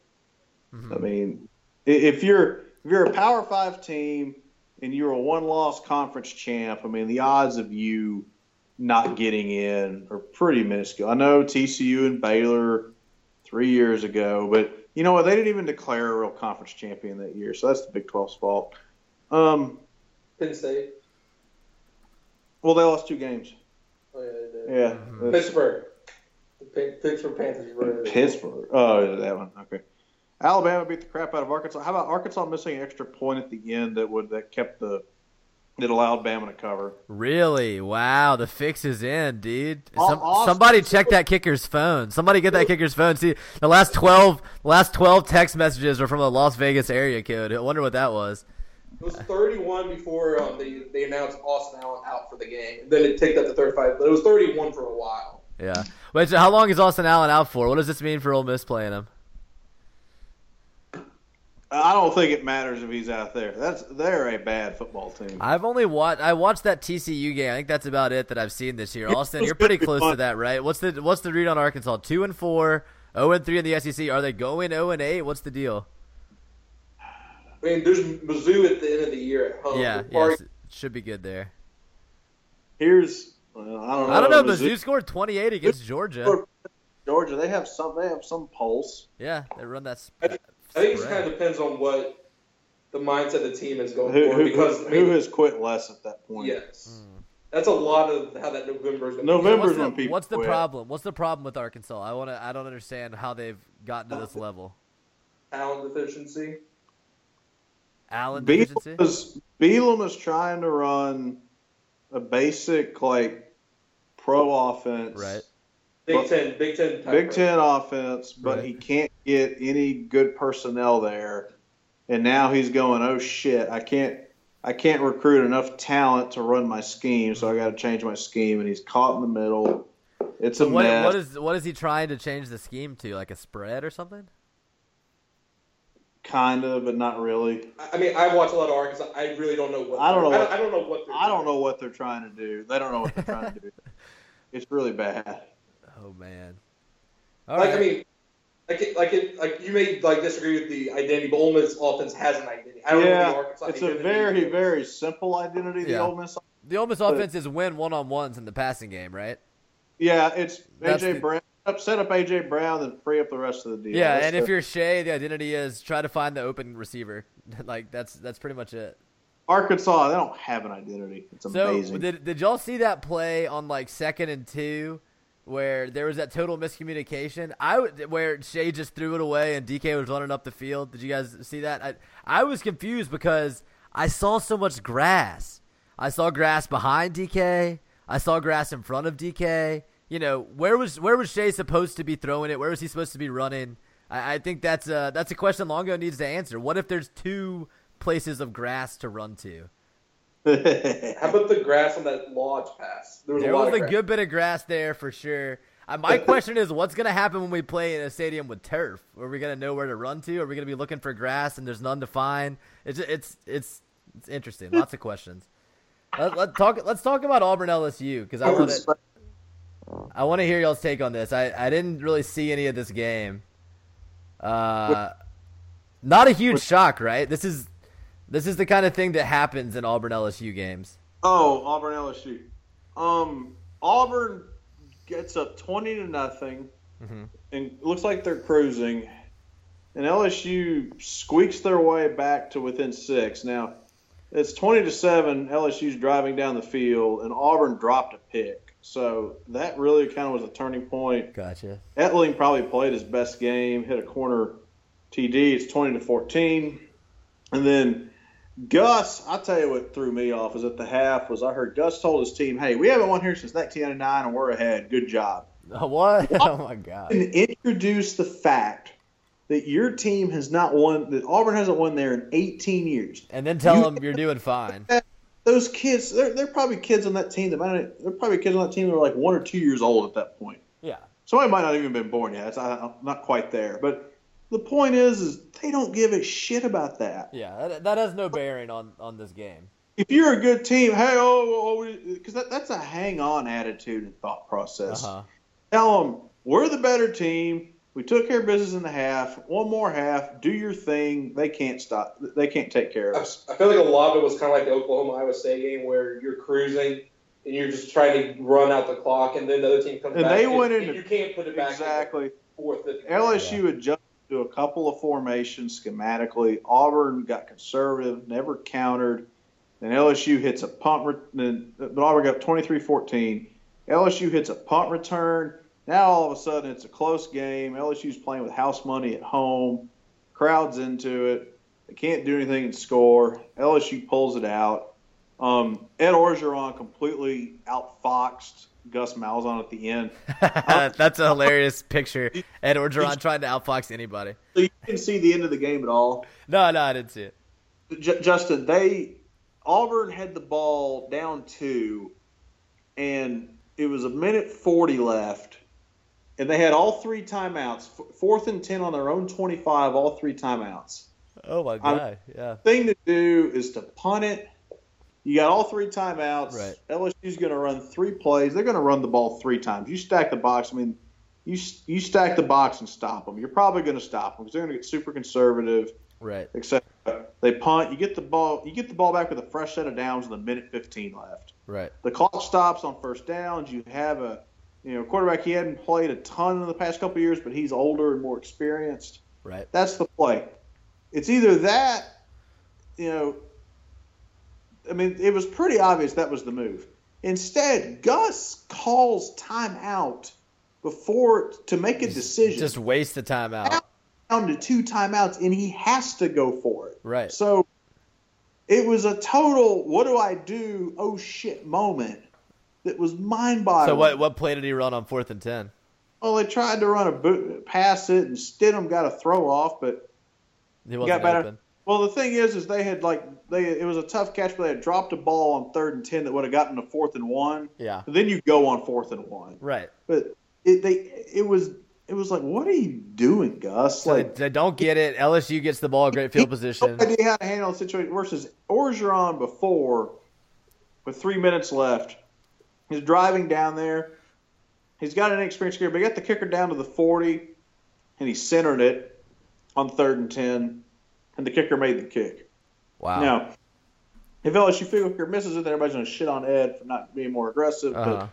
Mm-hmm. I mean, if you're if you're a Power Five team and you're a one-loss conference champ, I mean, the odds of you not getting in are pretty minuscule. I know TCU and Baylor three years ago, but you know what? They didn't even declare a real conference champion that year, so that's the Big 12's fault. Um, Penn State. well, they lost two games. Oh, yeah, they did. Yeah, that's- Pittsburgh. The Pittsburgh Panthers. were- Pittsburgh. Oh, yeah, that one. Okay. Alabama beat the crap out of Arkansas. How about Arkansas missing an extra point at the end that would that kept the that allowed Bama to cover? Really? Wow, the fix is in, dude. Some, Austin- somebody check that kicker's phone. Somebody get that kicker's phone. See, the last twelve, last twelve text messages were from a Las Vegas area code. I wonder what that was. It was 31 before um, they, they announced Austin Allen out for the game. Then it ticked up to 35, but it was 31 for a while. Yeah. Wait, so how long is Austin Allen out for? What does this mean for Ole Miss playing him? I don't think it matters if he's out there. That's they're a bad football team. I've only watched. I watched that TCU game. I think that's about it that I've seen this year. Austin, you're pretty close to that, right? What's the What's the read on Arkansas? Two and four, zero and three in the SEC. Are they going zero and eight? What's the deal? I mean, there's Mizzou at the end of the year at home. yeah, Or- yes, should be good there. Here's well, I don't know. I don't know. Mizzou- Mizzou scored 28 against Georgia. Georgia. They have some. They have some pulse. Yeah, they run that. I Sp- I think it just kind of depends on what the mindset of the team is going Who, for. who, because I who has quit less at that point? yes, hmm. that's a lot of how that November is going So to November- what's is when the, people what's the quit. problem? What's the problem with Arkansas? I want to. I don't understand how they've gotten to this level. talent deficiency. Allen deficiency. Bielema is, Bielema is trying to run a basic like pro offense, Right. Big Well, Ten, Big Ten, Big of- Ten offense, but Right. he can't get any good personnel there. And now he's going, oh shit, I can't, I can't recruit enough talent to run my scheme, so I got to change my scheme. And he's caught in the middle. It's a What, mess. what is what is he trying to change the scheme to? Like a spread or something? kind of, but not really. I I mean, I watch a lot of Arkansas. I really don't know what. I don't know I what- don't, I don't know what. I don't know what they're trying to do. They don't know what they're trying to do. It's really bad. Oh man. All like right. I mean, like it, like it, like you may like disagree with the identity, but Ole Miss offense has an identity. I don't know Yeah, the it's a very, is. very simple identity. The Yeah. Ole Miss. the Ole Miss offense is win one on ones in the passing game, right? Yeah, it's That's AJ the- Brown. Set up AJ Brown, and free up the rest of the deal. Yeah, That's and if you're Shea, the identity is try to find the open receiver. like that's that's pretty much it. Arkansas, they don't have an identity. It's amazing. So amazing. did did y'all see that play on like second and two, where there was that total miscommunication? I where Shea just threw it away and DK was running up the field. Did you guys see that? I I was confused because I saw so much grass. I saw grass behind DK. I saw grass in front of DK. You know where was where was Shea supposed to be throwing it? Where was he supposed to be running? I, I think that's a that's a question Longo needs to answer. What if there's two places of grass to run to? How about the grass on that Lodge pass? There was There a lot was a good bit of grass there for sure. Uh, my question is, what's going to happen when we play in a stadium with turf? Are we going to know where to run to? Are we going to be looking for grass and there's none to find? It's it's it's it's interesting. Lots of questions. Let, let talk. Let's talk about Auburn LSU because I want to. I want to hear y'all's take on this. I, I didn't really see any of this game. Uh, not a huge shock, right? This is this is the kind of thing that happens in Auburn LSU games. oh, Auburn LSU. Um, Auburn gets up twenty to nothing, Mhm. and looks like they're cruising. And LSU squeaks their way back to within six. Now, it's twenty to seven. LSU's driving down the field, and Auburn dropped a pick. So that really kind of was a turning point. Gotcha. Etling probably played his best game, hit a corner TD. It's twenty to fourteen, and then Gus. I tell you what threw me off is at the half was I heard Gus told his team, "Hey, we haven't won here since 1999, and we're ahead. Good job." what? Oh my god. And introduce the fact that your team has not won. That Auburn hasn't won there in 18 years. And then tell You- them you're doing fine. Those kids, they're, they're probably kids on that team that might they're probably kids on that team that are like one or two years old at that point. Yeah. Somebody might not even been born yet. It's not, not quite there. But the point is, is they don't give a shit about that. Yeah. That, that has no bearing on on this game. If you're a good team, hey, oh, because that, that's a hang-on attitude and thought process. Uh huh. Tell them we're the better team. We took care of business in the half. One more half. Do your thing. They can't stop. They can't take care of I, us. I feel like a lot of it was kind of like the Oklahoma Iowa State game where you're cruising and you're just trying to run out the clock, and then the other team comes And back. they and, went and into- you can't put it back Exactly. in the fourth. fifth. LSU adjusted to a couple of formations schematically. Auburn got conservative, never countered. Then LSU hits a punt. Re- then but Auburn got 23-14. LSU hits a punt return. Now all of a sudden it's a close game. LSU's playing with house money at home. Crowds into it. They can't do anything and score. LSU pulls it out. Um, Ed Orgeron completely outfoxed Gus Malzahn at the end. That's a hilarious picture. Ed Orgeron trying to outfox anybody. So you didn't see the end of the game at all. No, no, I didn't see it. J- Justin, they Auburn had the ball down two, and it was a minute forty left, and they had all three timeouts. Fourth and ten on their own twenty-five, all three timeouts. Oh my god. Yeah. Thing to do is to punt it. You got all three timeouts. Right. LSU's going to run three plays. They're going to run the ball three times. You stack the box. I mean, you you stack the box and stop them. You're probably going to stop them because they're going to get super conservative Right. except they punt. You get the ball. You get the ball back with a fresh set of downs with a minute 15 left. Right. The clock stops on first downs. You have a, you know, quarterback. He hadn't played a ton in the past couple of years, but he's older and more experienced. Right. That's the play. It's either that, you know. I mean, it was pretty obvious that was the move. Instead, Gus calls timeout before to make a decision Just waste the time out. down to two timeouts, and he has to go for it. Right. So it was a total "what do I do? Oh shit!" moment that was mind-boggling. So what what play did he run on fourth and ten? Well, they tried to run a boot, pass it, and Stidham got a throw off, but He got better. open. Well, the thing is, is they had like they it was a tough catch, but they had dropped a ball on third and ten that would have gotten to fourth and one. Yeah. Then you go on fourth and one, Right. but it they it was it was like, what are you doing, Gus? So like they, don't get it. LSU gets the ball, great field position. No idea how to handle the situation. Versus Orgeron before, with three minutes left, he's driving down there. He's got an inexperienced kicker, but he got the kicker down to the 40, and he centered it on third and 10, and the kicker made the kick. Wow. Now, if LSU field kicker misses it, then everybody's going to shit on Ed for not being more aggressive. Uh-huh.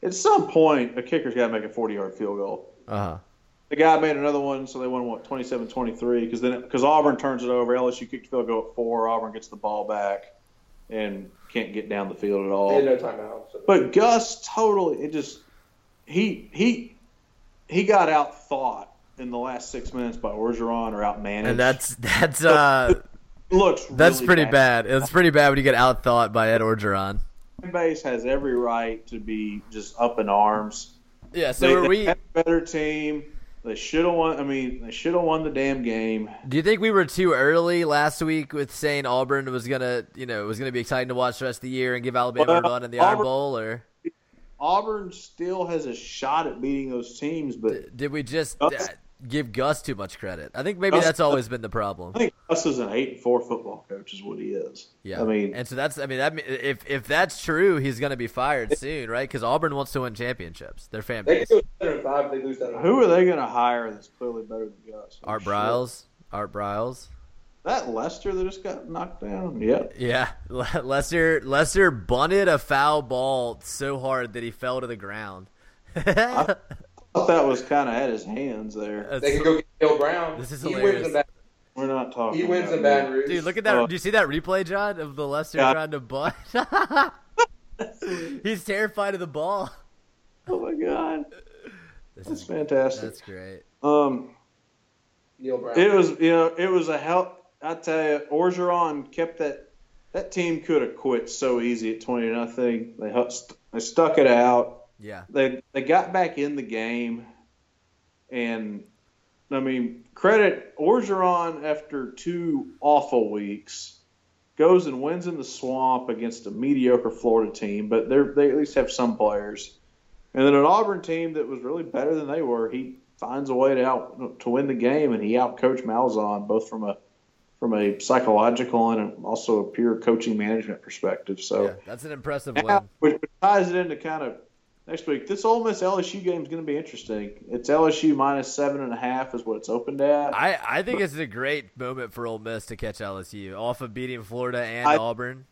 But at some point, a kicker's got to make a 40 yard field goal. Uh huh. The guy made another one, so they won what 27-23 because then because Auburn turns it over. LSU kicked field goal at four. Auburn gets the ball back and can't get down the field at They all. had no timeout. So. But Gus totally it just he he he got out thought in the last six minutes by Orgeron or outmanaged. And that's that's uh looks that's really pretty bad. It's pretty bad when you get outthought by Ed Orgeron. Base has every right to be just up in arms. Yeah. So they, are they we? had a better team. They should have won. I mean, they should have won the damn game. Do you think we were too early last week with saying Auburn was gonna, you know, was gonna be exciting to watch the rest of the year and give Alabama Well, a run in the Iron Auburn- Bowl, or Auburn still has a shot at beating those teams, but did we just give Gus too much credit? I think maybe Gus- that's always been the problem. I think Gus is an eight and four football coach, is what he is. Yeah, I mean, and so that's, I mean, that if if that's true, he's gonna be fired soon, right? Because Auburn wants to win championships. Their fan They base. can go five they lose that. who are they going to hire that's clearly better than Gus? Art Shit. Briles, Art Briles. That Lester that just got knocked down. Yeah. Yeah, Le- Lester Lester bunted a foul ball so hard that he fell to the ground. I thought that was kind of at his hands there. They can go get Bill Brown. This is He hilarious. wins them back. We're not talking. He wins about in Baton Rouge. Dude, look at that. Uh, Do you see that replay, John, of the Lester Yeah. trying to butt? He's terrified of the ball. Oh my god, This that's is fantastic. that's great. Um, Neal Brown. it was you know it was a help. I tell you, Orgeron kept that. That team could have quit so easy at twenty nothing. They they stuck it out. Yeah. They they got back in the game, and I mean credit Orgeron after two awful weeks goes and wins in the swamp against a mediocre Florida team, but they they at least have some players. And then an Auburn team that was really better than they were, he finds a way to out to win the game, and he outcoached Malzahn both from a from a psychological and also a pure coaching management perspective. So Yeah, that's an impressive now, win. which which ties it into kind of next week. This Ole Miss LSU game is going to be interesting. It's LSU minus seven and a half is what it's opened at. I, I think it's a great moment for Ole Miss to catch LSU off of beating Florida and I- Auburn.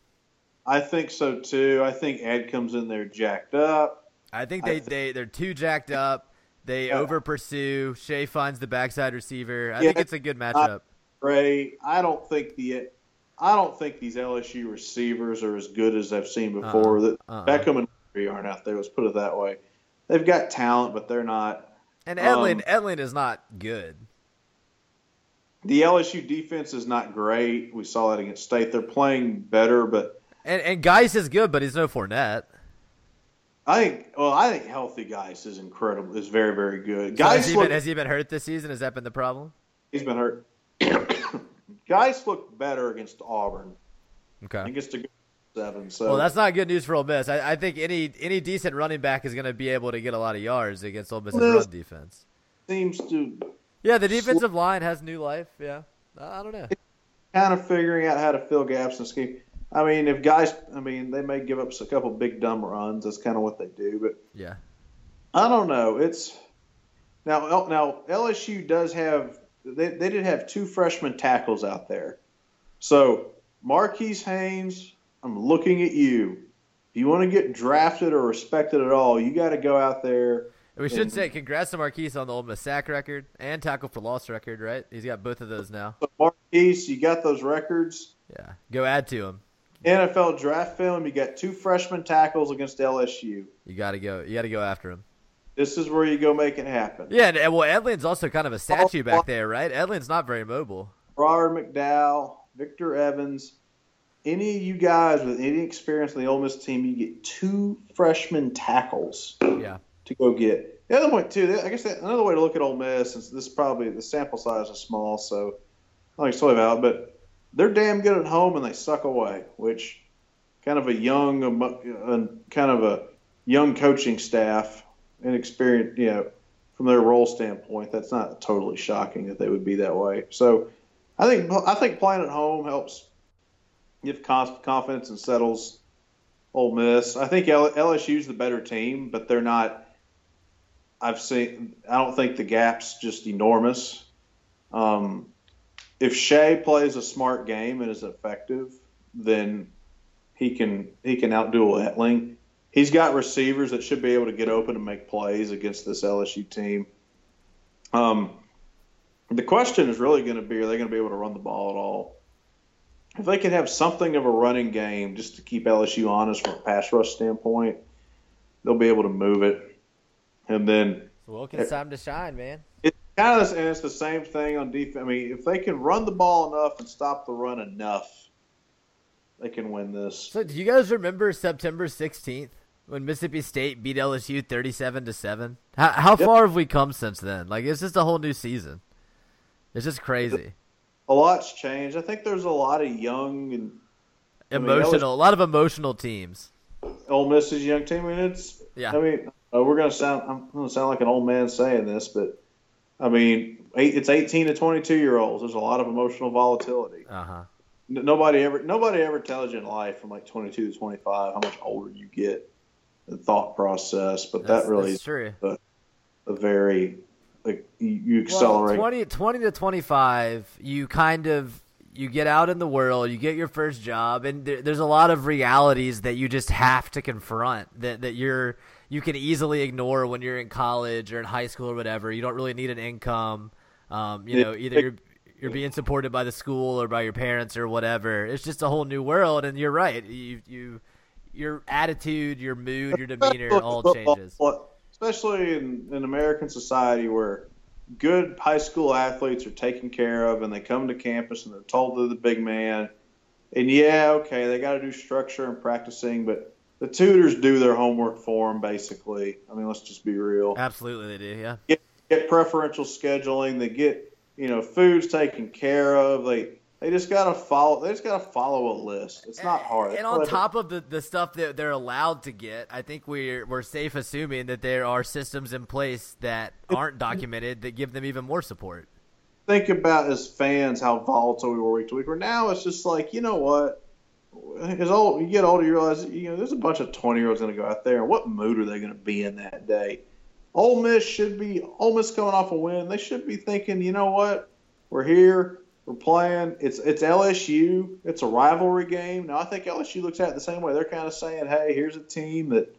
I think so too. I think Ed comes in there jacked up. I think I they they they're too jacked up. They Yeah. over pursue. Shea finds the backside receiver. I Yeah. think it's a good matchup. Ray, I don't think the I don't think these LSU receivers are as good as I've seen before. Uh-uh. That Uh-uh. Beckham and Murray aren't out there. Let's put it that way. They've got talent, but they're not. and Etling um, Etling is not good. The LSU defense is not great. We saw that against State. They're playing better, but And and Guice is good, but he's no Fournette. I think well, I think healthy Guice is incredible. Is very very good. So has, Guice he look been, has he been hurt this season? Has that been the problem? he's been hurt. Guice looked better against Auburn Okay. against a good seven. So Well, that's not good news for Ole Miss. I, I think any any decent running back is going to be able to get a lot of yards against Ole Miss's Well, run defense. seems to Yeah, the defensive line has new life. Yeah, I don't know. kind of figuring out how to fill gaps in the scheme. I mean, if guys, I mean, they may give up a couple big dumb runs. That's kind of what they do. But Yeah, I don't know. It's now now LSU does have they they did have two freshman tackles out there. So Marquis Haynes, I'm looking at you. If you want to get drafted or respected at all, you got to go out there. we should And- say congrats to Marquis on the Ole Miss sack record and tackle for loss record. Right, he's got both of those now. So Marquis, you got those records. Yeah, go add to him. NFL draft film, you got two freshman tackles against LSU. You got to go. You got to go after him. This is where you go make it happen. Yeah, and, and well, Etling's also kind of a statue back there, right? Etling's not very mobile. Robert McDowell, Victor Evans, any of you guys with any experience in the Ole Miss team, you get two freshman tackles Yeah, to go get. The other point too, I guess that, another way to look at Ole Miss, since this is probably the sample size is small, so I don't think it's totally valid, but they're damn good at home and they suck away, which kind of a young, kind of a young coaching staff and experience, you know, from their role standpoint, that's not totally shocking that they would be that way. So I think I think playing at home helps give confidence and settles Ole Miss. I think L- LSU's the better team, but they're not. I've seen. I don't think the gap's just enormous. Um, if Shea plays a smart game and is effective, then he can he can outduel Etling. He's got receivers that should be able to get open and make plays against this LSU team. Um, the question is really going to be: Are they going to be able to run the ball at all? If they can have something of a running game just to keep LSU honest from a pass rush standpoint, they'll be able to move it. And then Wilkins time to shine, man. it's kind of and it's the same thing on defense. I mean, if they can run the ball enough and stop the run enough, they can win this. So, do you guys remember September 16th when Mississippi State beat LSU 37 to 7? How, how Yep. far have we come since then? Like, it's just a whole new season. It's just crazy. A lot's changed. I think there's a lot of young and I mean, Emotional. a lot of emotional teams. Ole Miss's young team. I mean, it's. Yeah. I mean, uh, we're gonna sound. I'm gonna sound like an old man saying this, but I mean, eight, it's 18 to 22 year olds. There's a lot of emotional volatility. Uh huh. N- Nobody ever. Nobody ever tells you in life from like 22 to 25 how much older you get. The thought process, but That's, that really that's true. is a very like you, you Well, accelerate. 20, 20 to 25, you kind of you get out in the world, you get your first job, and there, there's a lot of realities that you just have to confront that that you're you can easily ignore when you're in college or in high school or whatever. You don't really need an income. Um, you know, either you're you're being supported by the school or by your parents or whatever. It's just a whole new world, and you're right. You you your attitude, your mood, your demeanor all changes. Especially in, in American society where good high school athletes are taken care of and they come to campus and they're told they're the big man. And yeah, okay, they got to do structure and practicing, but the tutors do their homework for them, basically. I mean, let's just be real. Absolutely, they do. Yeah. Get, get preferential scheduling. They get, you know, foods taken care of. They they just got to follow. They just got to follow a list. It's not hard. And on top of the, the stuff that they're allowed to get, I think we're we're safe assuming that there are systems in place that aren't documented that give them even more support. think about as fans how volatile we were week to week. Where now it's just like, you know what? As old you get older, you realize you know there's a bunch of twenty year olds going to go out there, and what mood are they going to be in that day? Ole Miss should be Ole Miss coming off a win. They should be thinking, you know what? We're here. We're playing. It's it's LSU. It's a rivalry game. Now I think LSU looks at it the same way. They're kind of saying, hey, here's a team that.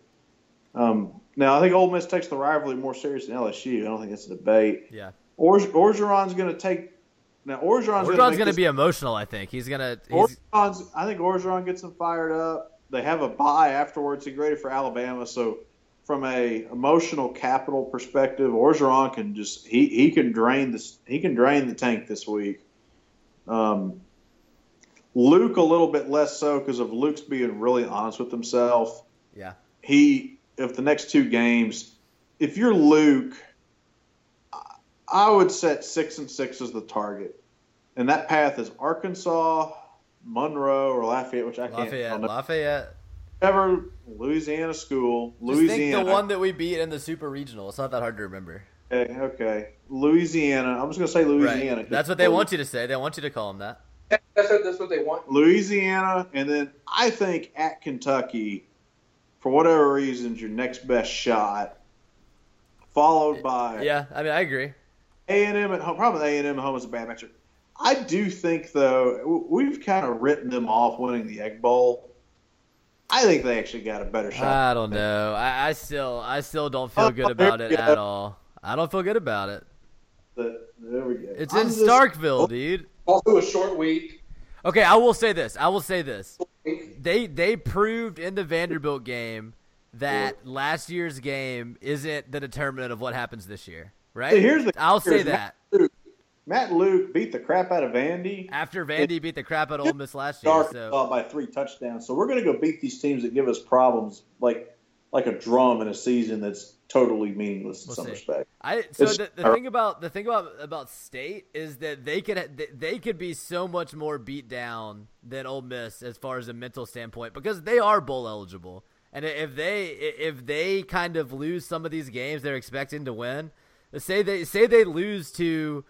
Um, now I think Ole Miss takes the rivalry more serious than LSU. I don't think it's a debate. Yeah. Orge- Orgeron's going to take. Now Orgeron's, Orgeron's going to be emotional. I think he's gonna. Orgeron's, I think Orgeron gets them fired up. They have a bye afterwards. He graded for Alabama, so from a emotional capital perspective, Orgeron can just he, he can drain this he can drain the tank this week. Um, Luke a little bit less so because of Luke's being really honest with himself. yeah. He if the next two games, if you're Luke, I- would set six and six as the target, and that path is Arkansas, Monroe, or Lafayette, which I can't. Lafayette. Lafayette. Ever Louisiana school, Louisiana. Just think Louisiana. the one that we beat in the Super Regional. It's not that hard to remember. Okay, okay, Louisiana. I'm just gonna say Louisiana. Right. That's what they want you to say. They want you to call them that. That's what, that's what they want. Louisiana, and then I think at Kentucky, for whatever reasons, your next best shot, followed by Yeah, I mean, I agree. A and M at home. Probably A and M at home is a bad matchup. I do think though we've kind of written them off winning the Egg Bowl. I think they actually got a better shot. I don't know. I, I still, I still don't feel Oh, good about it at all. I don't feel good about it. But there we go. It's I'm in just- Starkville, oh. dude. Also, a short week. Okay, I will say this. I will say this. They they proved in the Vanderbilt game that last year's game isn't the determinant of what happens this year, right? See, here's the I'll say here's that. Matt Luke, Matt Luke beat the crap out of Vandy. After Vandy beat the crap out of Ole Miss last year, Arkansas so by three touchdowns. So we're going to go beat these teams that give us problems, like like a drum in a season that's totally meaningless in We'll some see. respect. I so It's- the, the thing about the thing about about State is that they could they- they could be so much more beat down than Ole Miss as far as a mental standpoint because they are bowl eligible. And if they if they kind of lose some of these games they're expecting to win, say they say they lose to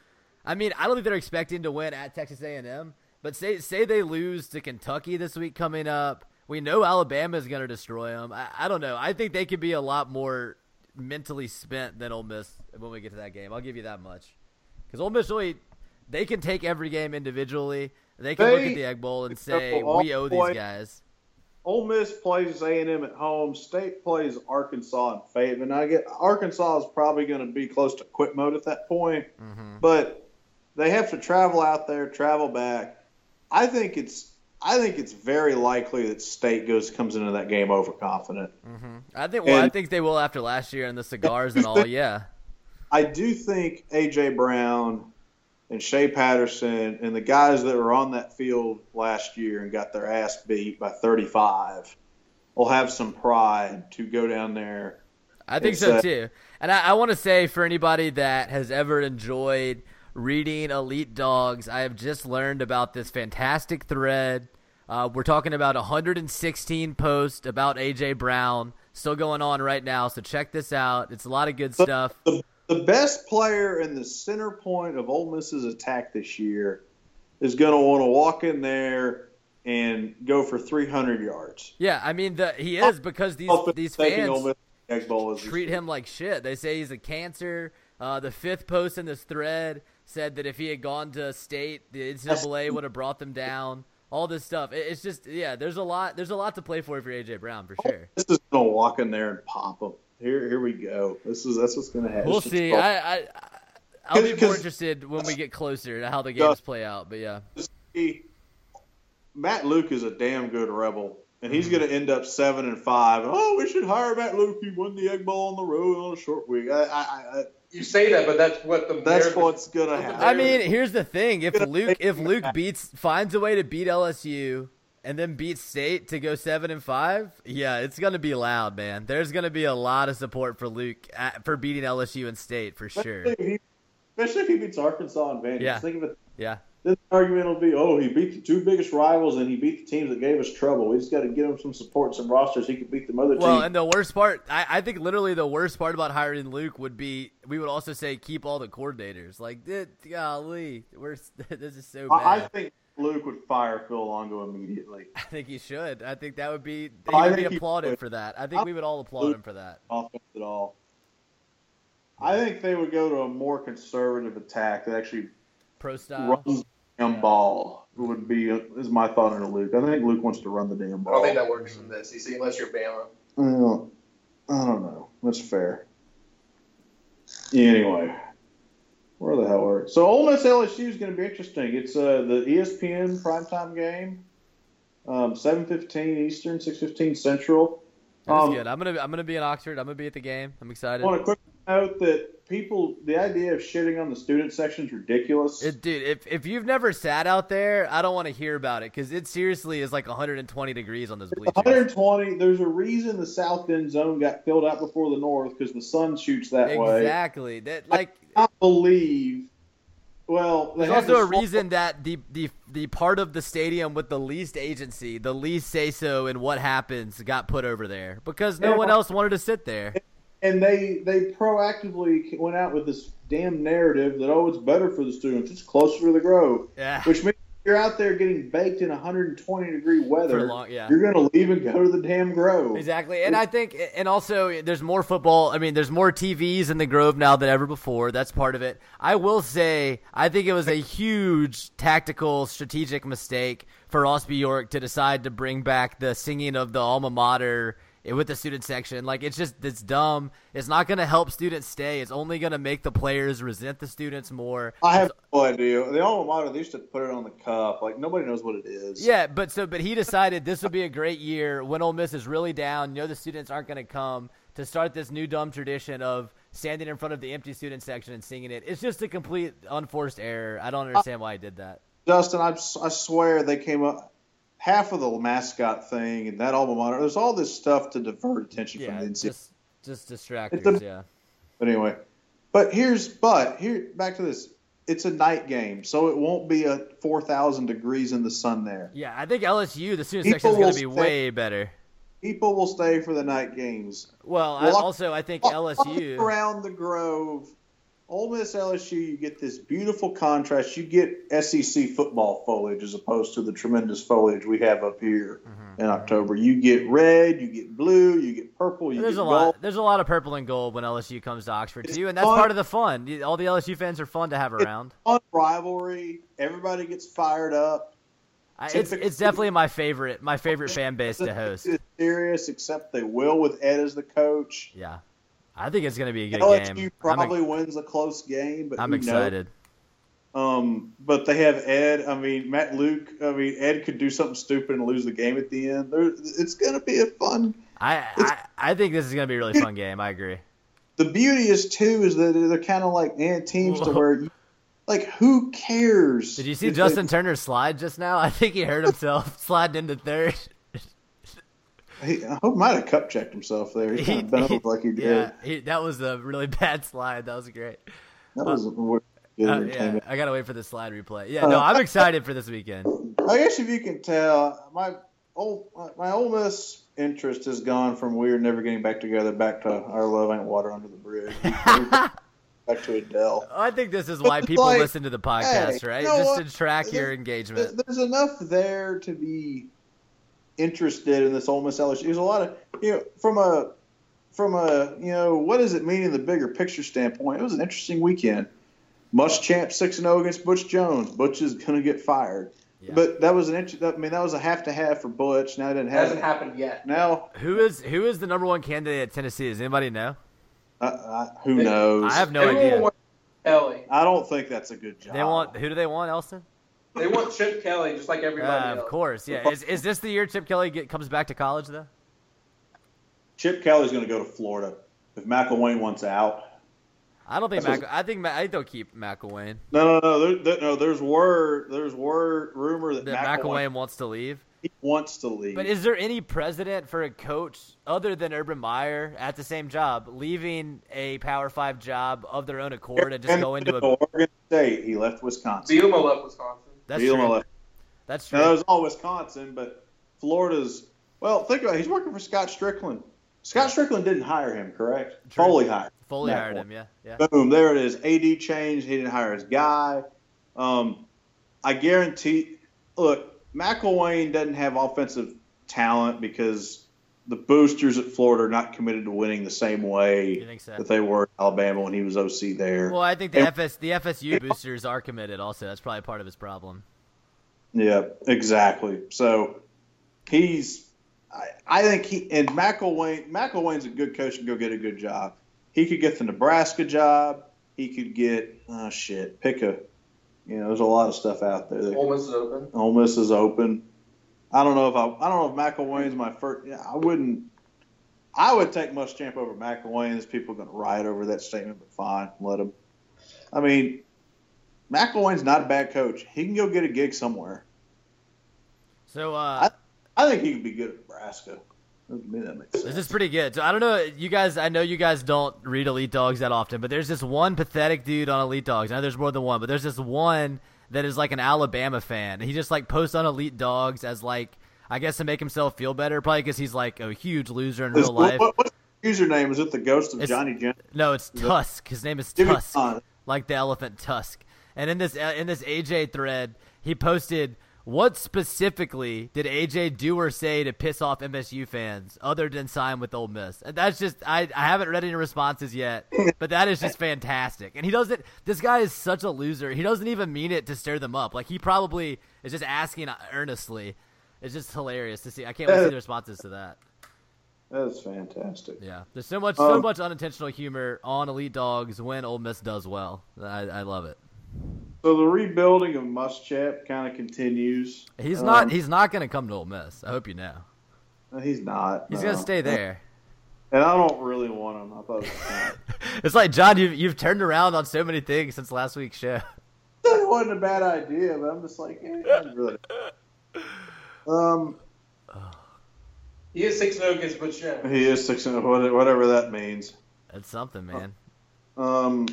I mean, I don't think they're expecting to win at Texas A&M, but say say they lose to Kentucky this week coming up. We know Alabama is going to destroy them. I, I don't know. I think they could be a lot more mentally spent than Ole Miss when we get to that game. I'll give you that much. Because Ole Miss really, they can take every game individually. They can look at the Egg Bowl and say, we owe these guys. Ole Miss plays A and M at home. State plays Arkansas and Fayetteville. And I get Arkansas is probably going to be close to quit mode at that point, Mm-hmm. but they have to travel out there, travel back. I think it's I think it's very likely that State goes comes into that game overconfident. I think. Well, I think they will after last year and the cigars and all. Yeah, I do think AJ Brown and Shea Patterson and the guys that were on that field last year and got their ass beat by 35 will have some pride to go down there. I think so uh, too. And I, I want to say for anybody that has ever enjoyed reading Elite Dogs, I have just learned about this fantastic thread. Uh, we're talking about 116 posts about AJ Brown, still going on right now. So check this out. It's a lot of good stuff. The, the best player in the center point of Ole Miss's attack this year is going to want to walk in there and go for 300 yards. Yeah, I mean the, he is because these these fans Miss Egg Bowl is treat him like shit. They say he's a cancer. Uh, the fifth post in this thread said that if he had gone to state, the NCAA would have brought them down. All this stuff. It's just yeah. There's a lot. There's a lot to play for if you're AJ Brown for sure. This is to walk in there and pop him. Here, here we go. This is that's what's going to happen. We'll see. I, I I'll be more interested when we get closer to how the games play out. But yeah, he, Matt Luke is a damn good rebel, and he's Mm-hmm. going to end up seven and five. Oh, we should hire Matt Luke. He won the Egg Bowl on the road on a short week. I, I, I, You say that, but that's what the that's narrative- what's going to happen. I mean, here's the thing: if Luke if Luke beats finds a way to beat LSU and then beats State to go seven and five, yeah, it's gonna be loud, man. There's gonna be a lot of support for Luke at, for beating LSU and State for sure. especially, if he, especially if he beats Arkansas and Vandy. Yeah. Think of it. Yeah, This argument will be, oh, he beat the two biggest rivals and he beat the teams that gave us trouble. We just got to give him some support, some rosters. He could beat them other Well, teams. Well, and the worst part, I, I think literally the worst part about hiring Luke would be we would also say keep all the coordinators. Like, "Dude, golly, we're this is so bad. I, I think Luke would fire Phil Longo immediately. I think he should. I think that would be he I would be applauded would. for that. I think we would all applaud him for that. offense at all. I think they would go to a more conservative attack that actually Pro style. runs damn ball. Would be is my thought on Luke. I think Luke wants to run the damn ball. I don't think that works in the SEC unless you're Bama. Well, I don't know. That's fair. Anyway, where the hell are we? So Ole Miss LSU is going to be interesting. It's uh, the ESPN primetime game, um, seven fifteen Eastern, six fifteen Central. That's Um, good. I'm gonna I'm gonna be in Oxford. I'm gonna be at the game. I'm excited. I want to quick note that people, the idea of shitting on the student section is ridiculous. It, dude, if if you've never sat out there, I don't want to hear about it because it seriously is like 120 degrees on this bleachers. 120. There's a reason the south end zone got filled out before the north because the sun shoots that way. Exactly. That like I believe. Well, There's also a reason that the, the the part of the stadium with the least agency, the least say so in what happens, got put over there because no Yeah. one else wanted to sit there. And they they proactively went out with this damn narrative that oh, it's better for the students. It's closer to the Grove, Yeah. which means you're out there getting baked in 120 degree weather. Long- yeah. You're going to leave and go to the damn Grove. Exactly, and I think, and also, there's more football. I mean, there's more TVs in the Grove now than ever before. That's part of it. I will say, I think it was a huge tactical, strategic mistake for Ross Bjork to decide to bring back the singing of the alma mater with the student section. Like, it's just it's dumb. It's not going to help students stay. It's only going to make the players resent the students more. I have no idea. The alma mater they used to put it on the cup. Like nobody knows what it is. Yeah, but so but he decided this would be a great year when Ole Miss is really down. You know the students aren't going to come to start this new dumb tradition of standing in front of the empty student section and singing it. It's just a complete unforced error. I don't uh, understand why he did that. Justin, I, I swear they came up half of the mascot thing and that alma mater. There's all this stuff to divert attention Yeah, from the NCAA. just just distractors. A- yeah, But anyway, but here's but here back to this. It's a night game, so it won't be a four thousand degrees in the sun there. yeah. I think LSU the student People section is going will to be stay- way better. People will stay for the night games. Well, I, also I think LSU. around the Grove, Ole Miss LSU, you get this beautiful contrast. You get SEC football foliage as opposed to the tremendous foliage we have up here Mm-hmm. in October. You get red, you get blue, you get purple, you There's get a gold. lot. There's a lot of purple and gold when LSU comes to Oxford It's too, and that's fun. part of the fun. All the LSU fans are fun to have around. Fun rivalry. Everybody gets fired up. I, it's it's definitely my favorite my favorite fan base to host. It's serious, except they will with Ed as the coach. Yeah, I think it's going to be a good LSU game. Probably wins a close game, but I'm who knows? excited. Um, but they have Ed. I mean, Matt Luke. I mean, Ed could do something stupid and lose the game at the end. There, it's going to be a fun. I, I I think this is going to be a really fun game. I agree. The beauty is too is that they're kind of like eh, teams to Whoa. where, you, like, who cares? Did you see Justin Turner slide just now? I think he hurt himself sliding into third. He, I hope might have cup checked himself there. He, kind of bent over like he did. yeah, he, that was a really bad slide. That was great. That was good Uh, yeah, entertainment. I gotta wait for the slide replay. Yeah, no, I'm excited for this weekend. I guess if you can tell, my old my Ole Miss interest has gone from we're never getting back together back to our love ain't water under the bridge. back to Adele. I think this is why people like, listen to the podcast, hey, right? you know Just what? to track your engagement. There's enough there to be interested in this Ole Miss LSU. There's a lot of you know from a from a you know what does it mean in the bigger picture standpoint? It was an interesting weekend. Muschamp six and zero against Butch Jones. Butch is going to get fired. Yeah. But that was an inter- I mean that was a have to have for Butch. Now it didn't It have hasn't happened yet. Now Who is who is the number one candidate at Tennessee? Does anybody know? uh, uh, who knows? I have no Everyone idea. wants Kelly. I don't think that's a good job. They want who do they want, Elston? They want Chip Kelly just like everybody Uh, else. of course, yeah. Is, is this the year Chip Kelly get, comes back to college though? Chip Kelly's going to go to Florida. If McElwain wants out, I don't think That's Mac. I think Ma- I think they'll keep McElwain. No, no, no. There, there, no, there's word. There's word rumor that, That McElwain McElwain wants to leave. he wants to leave. But is there any precedent for a coach other than Urban Meyer at the same job leaving a Power Five job of their own accord and just And go into a? Oregon State. He left Wisconsin. Bielema left Wisconsin. That's Bielema true. left. That's Now, that was all Wisconsin, but Florida's. Well, think about it. He's working for Scott Stricklin. Scott Stricklin didn't hire him, correct? True. Foley hired. Foley hired Moore. him. Yeah, yeah. Boom, there it is. AD changed. He didn't hire his guy. Um, I guarantee. Look, McElwain doesn't have offensive talent because the boosters at Florida are not committed to winning the same way so? that they were at Alabama when he was OC there. Well, I think the And- FS the FSU boosters are committed. Also, that's probably part of his problem. Yeah, exactly. So he's, I, I think he and McElwain. McElwain's a good coach and go get a good job. He could get the Nebraska job. He could get oh shit, pick a. You know, there's a lot of stuff out there. That, Ole Miss is open. Ole Miss is open. I don't know if I. I don't know if McElwain's my first. Yeah, I wouldn't. I would take Muschamp over McElwain. There's people going to riot over that statement, but fine, let him. I mean, McElwain's not a bad coach. He can go get a gig somewhere. So uh, I think he could be good at Nebraska. To me, that makes sense. This is pretty good. So I don't know, you guys. I know you guys don't read Elite Dogs that often, but there's this one pathetic dude on Elite Dogs. I know there's more than one, but there's this one that is like an Alabama fan. He just like posts on Elite Dogs as like, I guess to make himself feel better, probably because he's like a huge loser in real life. What, what's his username? Is it the ghost of It's- Johnny Jen? No, it's Tusk. His name is Give Tusk, like the elephant Tusk. And in this uh, in this AJ thread, he posted, "What specifically did AJ do or say to piss off MSU fans, other than sign with Ole Miss?" And that's just I I haven't read any responses yet, but that is just fantastic. And he doesn't. This guy is such a loser. He doesn't even mean it to stir them up. Like he probably is just asking earnestly. It's just hilarious to see. I can't wait to see the responses to that. That's fantastic. Yeah, there's so much, so Um, much unintentional humor on Elite Dogs when Ole Miss does well. I, I love it. So the rebuilding of Muschamp kind of continues. He's Um, not, he's not going to come to Ole Miss. I hope you know. He's not. He's no. going to stay there. And I don't really want him. I thought it was fine. It's like John, you've you've turned around on so many things since last week's show. it wasn't a bad idea, but I'm just like, eh, not really. Um, He is 6 0 against Butch he is six and whatever that means. That's something, man. Um,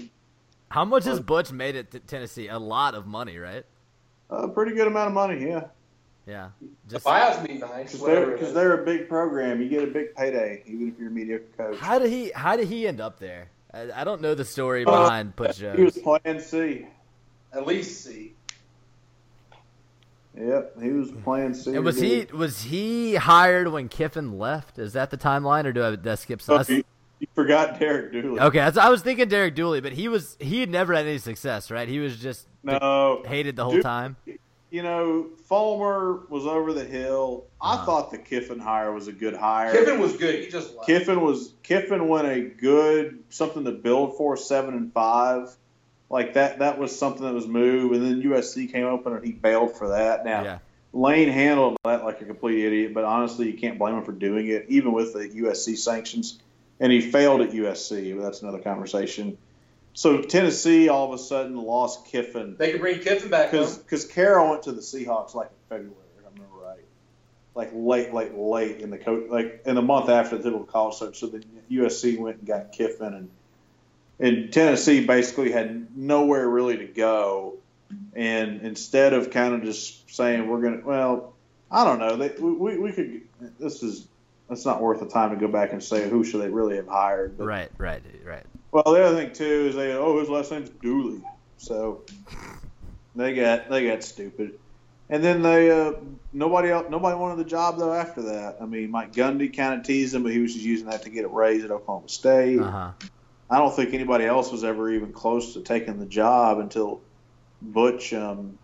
How much has Butch made it to Tennessee? A lot of money, right? a pretty good amount of money, yeah. Yeah. The Just buyouts be nice. Because they're, it 'cause is. they're a big program. You get a big payday, even if you're a mediocre coach. how did he how did he end up there? I, I don't know the story Uh, behind Butch He was Jones. playing C. At least C. Yep, he was playing C. And was he was he hired when Kiffin left? Is that the timeline, or do I did I skip some? You, you forgot Derek Dooley. Okay, I was thinking Derek Dooley, but he was he had never had any success, right? He was just No, hated the whole Dooley- time. You know, Fulmer was over the hill. I Uh-huh. thought the Kiffin hire was a good hire. Kiffin was good. He just left. Kiffin was Kiffin went a good something to build for seven and five. Like that that was something that was moved and then USC came open and he bailed for that. Now Yeah, Lane handled that like a complete idiot, but honestly you can't blame him for doing it, even with the USC sanctions. And he failed at USC, but that's another conversation. So Tennessee all of a sudden lost Kiffin They could bring Kiffin back. because Carroll went to the Seahawks like in February, if I remember right, like late, late, late in the coach, like in the month after the typical college search. So then USC went and got Kiffin, and and Tennessee basically had nowhere really to go, and instead of kind of just saying we're gonna, well, I don't know, they we, we, we could. This is that's not worth the time to go back and say who should they really have hired. But, right, right, right. well, the other thing too is they oh his last name's Dooley, so they got they got stupid, and then they uh, nobody else nobody wanted the job though after that. I mean Mike Gundy kind of teased him, but he was just using that to get a raise at Oklahoma State. Uh huh. I don't think anybody else was ever even close to taking the job until Butch um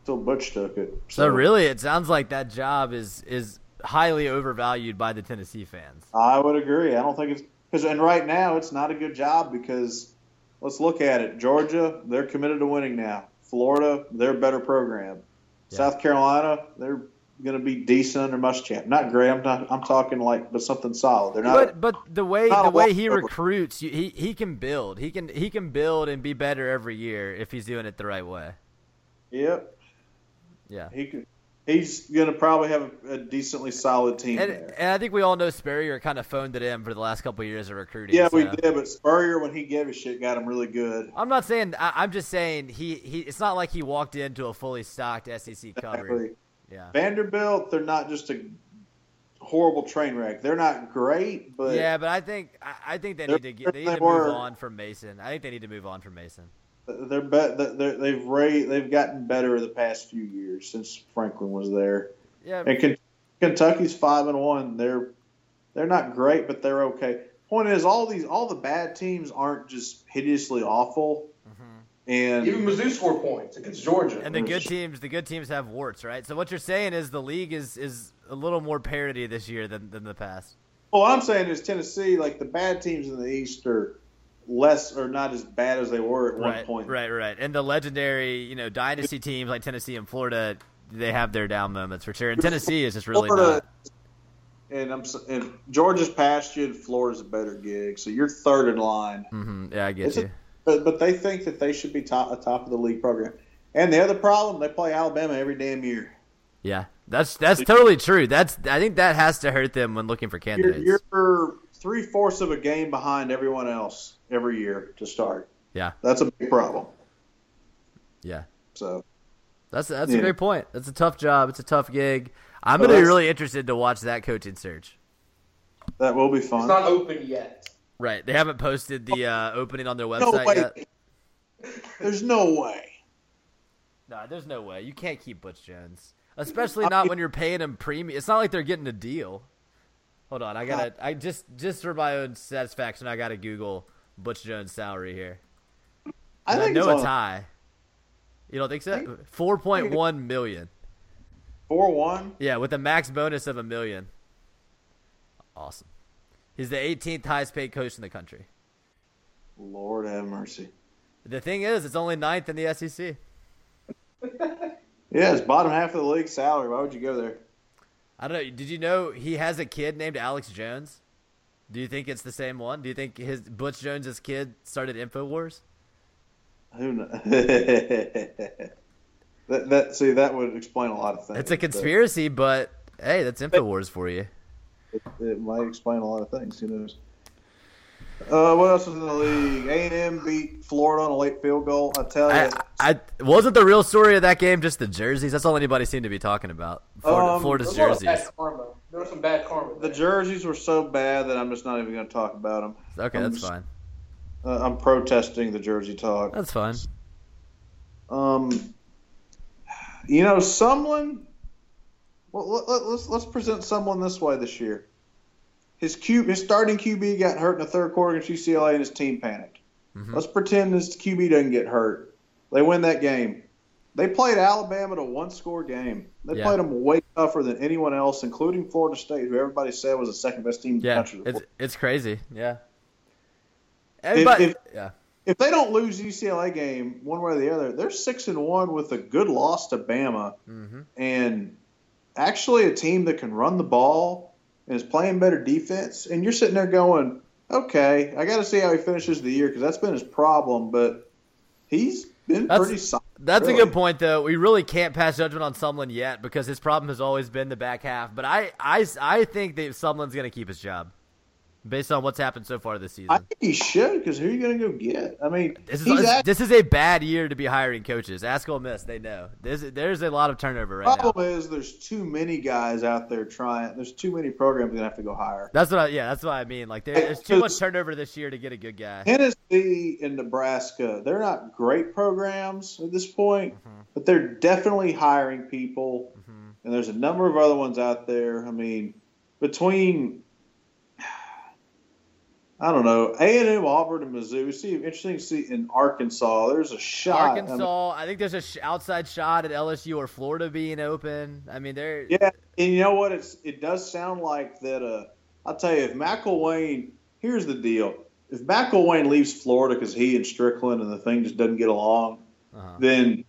until Butch took it. So really, it sounds like that job is is highly overvalued by the Tennessee fans. I would agree. I don't think it's because and right now it's not a good job because let's look at it. Georgia, they're committed to winning now. Florida, they're a better program. Yeah. South Carolina, they're going to be decent under Muschamp. Not great. I'm not. I'm talking like, but something solid. They're not. But but the way the way he walkover. recruits, he he can build. He can he can build and be better every year if he's doing it the right way. yep. Yeah. He could. He's going to probably have a, a decently solid team And, there. and I think we all know Spurrier kind of phoned it in for the last couple of years of recruiting. Yeah, we did. But Spurrier, when he gave a shit, got him really good. I'm not saying. I, I'm just saying he, he. It's not like he walked into a fully stocked SEC. Exactly. Yeah. Vanderbilt, they're not just a horrible train wreck. They're not great, but yeah, but I think I, I think they need to get they need to move on from Mason. I think they need to move on from Mason. They're, bet they're they've ra- they've gotten better the past few years since Franklin was there. Yeah, And Ken- Kentucky's five and one. They're they're not great, but they're okay. Point is, all these all the bad teams aren't just hideously awful. Mm-hmm. And Even Mizzou scored points against Georgia. and the good teams, the good teams have warts, right? So what you're saying is the league is is a little more parity this year than than the past. well, what I'm saying is Tennessee, like the bad teams in the East, are less or not as bad as they were at one point. right, right. And the legendary, you know, dynasty teams like Tennessee and Florida, they have their down moments for sure. And Tennessee is just really Florida, not. and I'm and Georgia's past you, and Florida's a better gig, so you're third in line. Mm-hmm. Yeah, I get It's you. a, but but they think that they should be top a top of the league program. And the other problem, they play Alabama every damn year. Yeah, that's that's totally true. That's I think that has to hurt them when looking for You're, candidates. you're three fourths of a game behind everyone else every year to start. Yeah, That's a big problem. yeah. So that's that's a great point. That's a tough job. It's a tough gig. I'm Well, gonna be really interested to watch that coaching search. that will be fun. it's not open yet. Right, they haven't posted the uh, opening on their website way. yet. There's no way. No, there's no way you can't keep Butch Jones, especially not when you're paying him premium. It's not like they're getting a deal. Hold on, I gotta. I just just for my own satisfaction, I gotta Google Butch Jones' salary here. I I, know it's, it's high. You don't think so? Four point one million. four one. Yeah, with a max bonus of a million. Awesome. He's the 18th highest paid coach in the country. Lord have mercy. The thing is, it's only ninth in the SEC. Yeah, it's bottom half of the league salary. Why would you go there? I don't know. Did you know he has a kid named Alex Jones? Do you think it's the same one? Do you think his Butch Jones's kid started Infowars? Who knows? that, that see that would explain a lot of things. It's a conspiracy, but hey, that's Infowars for you. It, it might explain a lot of things. Who knows? Uh, what else was in the league? A and M beat Florida on a late field goal. I tell you, I, I wasn't the real story of that game just the jerseys. That's all anybody seemed to be talking about. Florida, Um, Florida's There was a lot of jerseys. There was some bad karma. the jerseys were so bad that I'm just not even going to talk about them. Okay, I'm that's just- fine. Uh, I'm protesting the jersey talk. That's fine. Um, you know, someone. Well, let, let, let's let's present someone this way this year. His Q, his starting QB got hurt in the third quarter against UCLA, and his team panicked. Mhm. Let's pretend his QB doesn't get hurt. They win that game. They played Alabama to one score game. They Yeah. played them way tougher than anyone else, including Florida State, who everybody said was the second best team in the Yeah, country. it's it's crazy. Yeah. Everybody, if- yeah. if they don't lose the UCLA game one way or the other, they're six and one with a good loss to Bama, hmm and actually a team that can run the ball and is playing better defense. And you're sitting there going, okay, I got to see how he finishes the year because that's been his problem. But he's been That's- pretty solid. That's a good point, though. We really can't pass judgment on Sumlin yet because his problem has always been the back half. But I, I, I think that Sumlin's going to keep his job based on what's happened so far this season. I think he should because who are you going to go get? I mean, This is he's this, is a bad year to be hiring coaches. Ask Ole Miss; they know. There's there's a lot of turnover right now. problem is there's too many guys out there trying. There's too many programs going to have to go hire. That's what I yeah. That's what I mean. Like there, there's too much turnover this year to get a good guy. Tennessee and Nebraska, they're not great programs at this point, mm-hmm. but they're definitely hiring people. Mm-hmm. And there's a number of other ones out there. I mean, between I don't know A and M, Auburn, and Mizzou. See, interesting to see in Arkansas. There's a shot. I mean, Arkansas, I think there's a sh- outside shot at LSU or Florida being open. I mean, they're yeah, and you know what? It's it does sound like that. Uh, I'll tell you, if McElwain. Here's the deal. if McElwain leaves Florida because he and Stricklin and the thing just doesn't get along, Uh-huh. then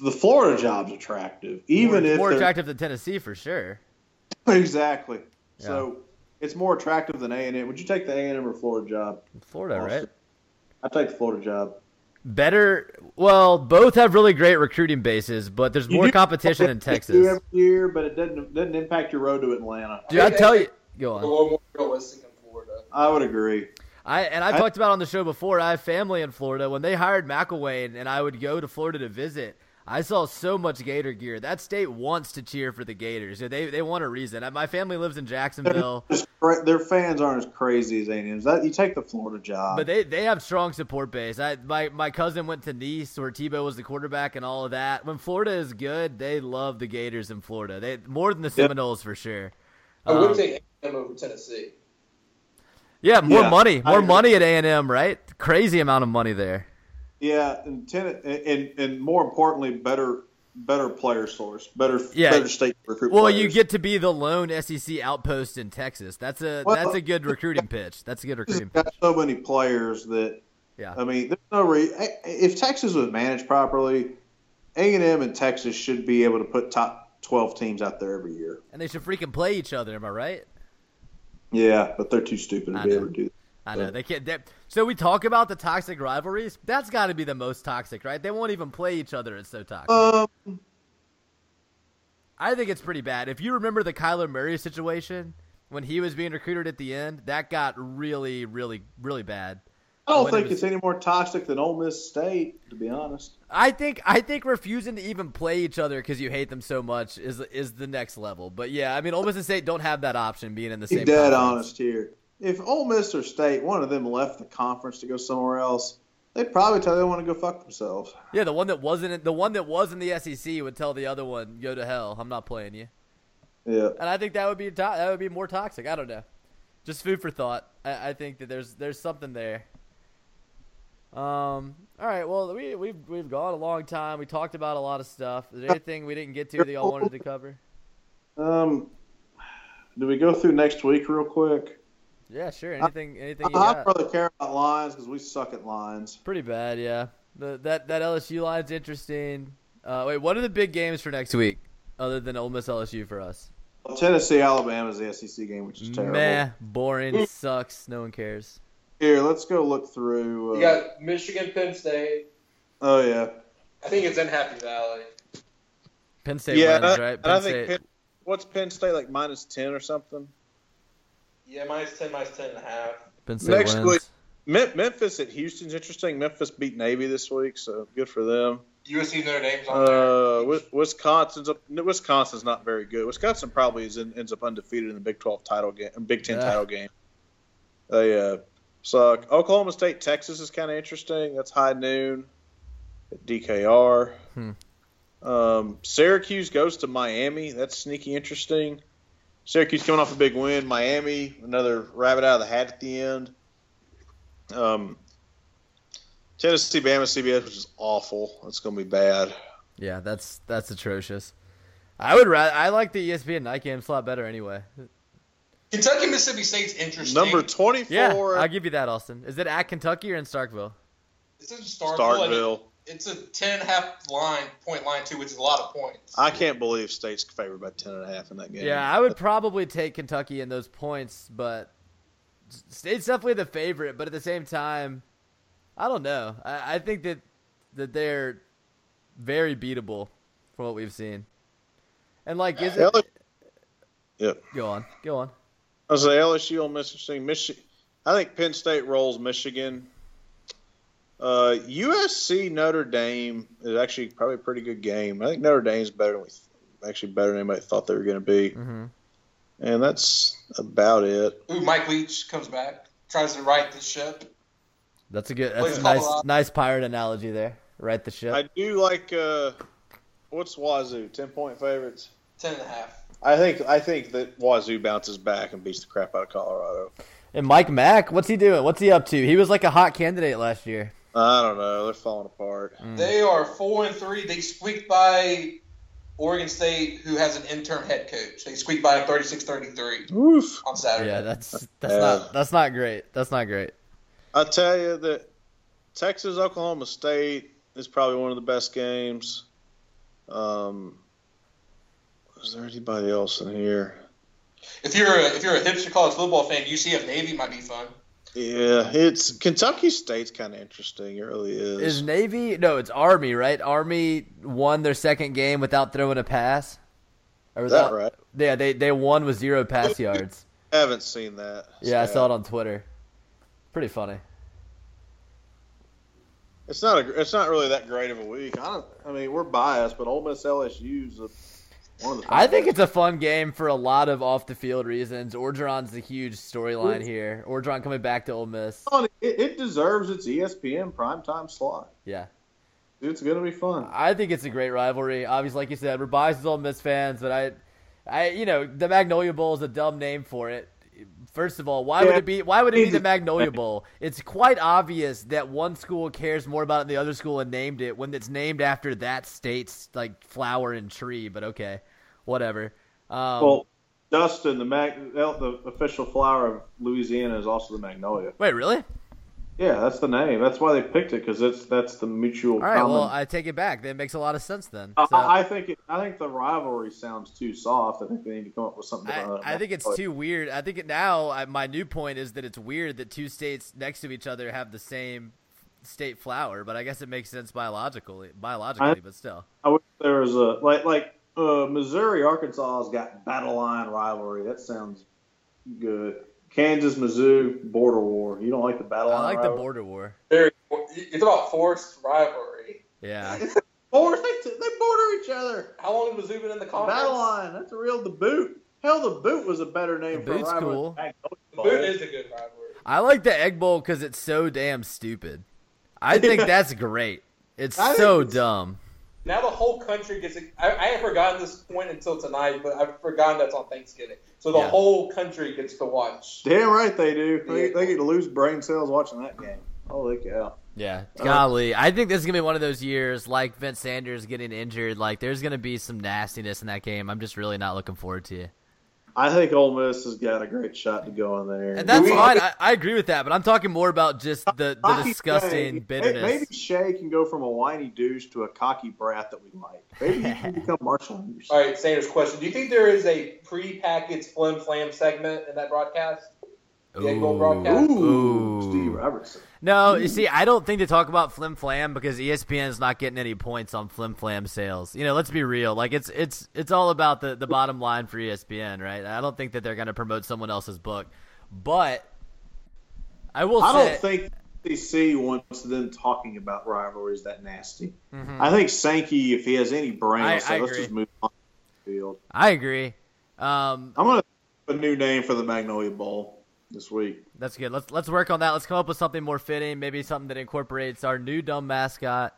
the Florida job's attractive, even more, if more attractive than Tennessee for sure. exactly. Yeah. So it's more attractive than A and M. Would you take the A and M or Florida job? Florida, right? I'd take the Florida job. Better. Well, both have really great recruiting bases, but there's You more do- competition in Texas. do every year, but it doesn't doesn't impact your road to Atlanta. Dude, I tell you, go A on. little more realistic in Florida. I would agree. I and I I- talked about on the show before. I have family in Florida. When they hired McElwain, and I would go to Florida to visit, I saw so much Gator gear. That state wants to cheer for the Gators. They they want a reason. My family lives in Jacksonville, Just Their fans aren't as crazy as A and M's. That you take the Florida job. but they they have strong support base. I my my cousin went to Nice where Tebow was the quarterback and all of that. When Florida is good, they love the Gators in Florida. They more than the Seminoles for sure. I would Um, take A&M over Tennessee. Yeah, more Yeah, money, more money at A and M, right? Crazy amount of money there. Yeah, and, ten, and and more importantly, better better player source, better Yeah. better state recruit. Well, players. you get to be the lone SEC outpost in Texas. That's a Well- that's a good recruiting pitch. That's a good recruiting has pitch. got so many players that Yeah. I mean, there's no re- eh, if Texas was managed properly, A and M and Texas should be able to put top twelve teams out there every year. And they should freaking play each other. Am I right? Yeah, but they're too stupid to I be know. able to do. That. I know they can't. They, so we talk about the toxic rivalries. That's got to be the most toxic, right? They won't even play each other. It's so toxic. Um, I think it's pretty bad. If you remember the Kyler Murray situation when he was being recruited at the end, that got really, really, really bad. I don't When it think was- it's any more toxic than Ole Miss State, to be honest. I think I think refusing to even play each other because you hate them so much is is the next level. But yeah, I mean, Ole Miss and State don't have that option being in the Be same. dead conference. honest here. If Ole Miss or State, one of them left the conference to go somewhere else, they'd probably tell you they want to go fuck themselves. Yeah, the one that wasn't in, the one that was in the SEC would tell the other one, "Go to hell. I'm not playing you." Yeah. And I think that would be to- that would be more toxic. I don't know. Just food for thought. I, I think that there's there's something there. Um. All right. Well, we we've we've gone a long time. We talked about a lot of stuff. Is there anything we didn't get to that y'all wanted to cover? Um, do we go through next week real quick? Yeah, sure. Anything anything you I got? don't really care about lines because we suck at lines. Pretty bad, yeah. The, that that LSU line's interesting. Uh, wait, what are the big games for next week, other than Ole Miss LSU for us? Tennessee, Alabama is the SEC game, which is terrible. Meh, boring, sucks. No one cares. Here, let's go look through. Uh, You got Michigan, Penn State. oh yeah, I think it's in Happy Valley. Penn State yeah, wins, I, right? and Penn I State. think Penn, what's Penn State like minus ten or something? Yeah, minus 10, minus 10 and a half. Penn State next wins. week- Me- Memphis at Houston's interesting. Memphis beat Navy this week, so good for them. USC Notre Dame's on there. Uh, Wi- Wisconsin's up, Wisconsin's not very good. Wisconsin probably is in, ends up undefeated in the Big Twelve title game, Big Ten Yeah. title game. They uh, suck. Oklahoma State, Texas is kind of interesting. That's high noon at DKR. Hmm. Um, Syracuse goes to Miami. That's sneaky interesting. Syracuse coming off a big win. Miami, another rabbit out of the hat at the end. Um, Tennessee, Bama, CBS, which is awful. That's going to be bad. Yeah, that's that's atrocious. I would rather. I like the ESPN night game slot better anyway. Kentucky, Mississippi State's interesting. Number 24, Yeah, I'll give you that, Austin. Is it at Kentucky or in Starkville? It's in Starkville. Starkville. It's a 10 and a half line, point line, too, which is a lot of points. I can't believe State's favored by 10 and a half in that game. Yeah, I would probably take Kentucky in those points, but State's definitely the favorite. But at the same time, I don't know. I, I think that that they're very beatable from what we've seen. And like, is it? LSU, Yep. Go on, go on. I was say LSU on Mississippi. Michi- I think Penn State rolls Michigan. Uh, USC Notre Dame is actually probably a pretty good game. I think Notre Dame's better than we actually better than anybody thought they were going to be, hmm and that's about it. Ooh, Mike Leach comes back, tries to right the ship. That's a good. Plays That's a nice, Colorado. nice pirate analogy there. Right the ship. I do like uh, what's Wazoo ten point favorites. 10 and a half. I think I think that Wazoo bounces back and beats the crap out of Colorado. And Mike Mack, what's he doing? What's he up to? He was like a hot candidate last year. I don't know. They're falling apart. Mm. They are 4 and 3. They squeaked by Oregon State, who has an interim head coach. They squeaked by 36 33 Oof. on Saturday. Yeah, that's that's Yeah. not that's not great. That's not great. I tell you that Texas Oklahoma State is probably one of the best games. Um, is there anybody else in here? If you're a, if you're a hipster college football fan, UCF Navy might be fun. Yeah, it's Kentucky State's kind of interesting. It really is. Is Navy? No, it's Army, right? Army won their second game without throwing a pass. Or Is that right? Yeah, they they won with zero pass yards. I haven't seen that. Yeah, I saw it on Twitter. Pretty funny. It's not a. It's not really that great of a week. I don't. I mean, we're biased, but Ole Miss LSU's a, one of the. I think it's a fun game for a lot of off the field reasons. Orgeron's the huge storyline here. Orgeron coming back to Ole Miss. It, it deserves its ESPN primetime slot. Yeah. It's going to be fun. I think it's a great rivalry. Obviously, like you said, we're biased as Ole Miss fans, but I, I, you know, the Magnolia Bowl is a dumb name for it. First of all, why would it be? Why would it be the Magnolia Bowl? It's quite obvious that one school cares more about it than the other school and named it when it's named after that state's like flower and tree. But okay, whatever. Um, Well, Dustin, the mag, the official flower of Louisiana is also the magnolia. wait, really? Yeah, that's the name. That's why they picked it because it's that's the mutual. All right. common. Well, I take it back. That makes a lot of sense then. I- So- I think it, I think the rivalry sounds too soft. I think they need to come up with something. I. I think it's too weird. I think it now. I, my new point is that it's weird that two states next to each other have the same state flower, but I guess it makes sense biologically, biologically, I- but still. I wish there was a like like uh, Missouri Arkansas has got battle line rivalry. That sounds good. Kansas Mizzou border war. You don't like the battle I line? I like the border war. Very. It's about forced rivalry. Yeah, Force, they, they border each other. How long has Mizzou been in the conference? Battle line. That's a real the boot. Hell, the boot was a better name The for a boot's rivalry cool. The boot is a good rivalry. I like the Egg Bowl because it's so damn stupid. I think that's great. It's I so it's- dumb. Now the whole country gets. I, I had forgotten this point until tonight, but I've forgotten that's on Thanksgiving. So the Yeah. whole country gets to watch. Damn right they do. They, they get to lose brain cells watching that game. Holy cow! Yeah, Uh, golly, I think this is gonna be one of those years like Vince Sanders getting injured. Like, there's gonna be some nastiness in that game. I'm just really not looking forward to it. I think Ole Miss has got a great shot to go in there. And that's we- fine. I, I agree with that, but I'm talking more about just the, the disgusting Shea- bitterness. Maybe Shea can go from a whiny douche to a cocky brat that we like. Maybe he can become Marshall Henderson. All right, Sanders. Question: Do you think there is a pre-packaged flim flam segment in that broadcast? The Egg Bowl broadcast. Ooh, Ooh. Steve Robertson. No, you see, I don't think they talk about Flim Flam because ESPN is not getting any points on Flim Flam sales. You know, let's be real. Like it's it's it's all about the the bottom line for ESPN, right? I don't think that they're going to promote someone else's book, but I will I don't think SEC wants them talking about rivalries that nasty. I think Sankey, if he has any brain, Mm-hmm. I- say, I let's agree. just move on to the field. I agree. Um, I'm going to a new name for the Magnolia Bowl this week. That's good. Let's let's work on that. Let's come up with something more fitting. Maybe something that incorporates our new dumb mascot.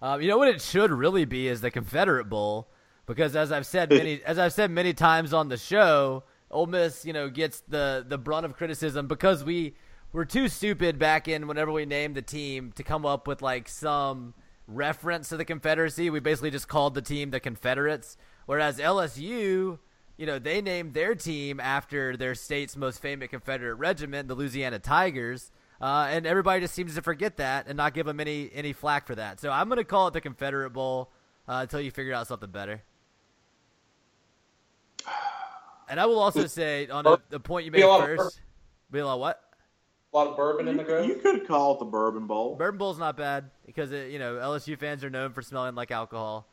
Um, you know what it should really be is the Confederate Bowl, because as I've said many as I've said many times on the show, Ole Miss you know gets the the brunt of criticism because we were too stupid back in whenever we named the team to come up with like some reference to the Confederacy. We basically just called the team the Confederates, whereas LSU you know, they named their team after their state's most famous Confederate regiment, the Louisiana Tigers, uh, and everybody just seems to forget that and not give them any any flack for that. So I'm going to call it the Confederate Bowl uh, until you figure out something better. And I will also say on the, the point you made a first, be a lot what? A lot of bourbon in the You, you could call it the Bourbon Bowl. Bourbon Bowl's not bad because it, you know LSU fans are known for smelling like alcohol,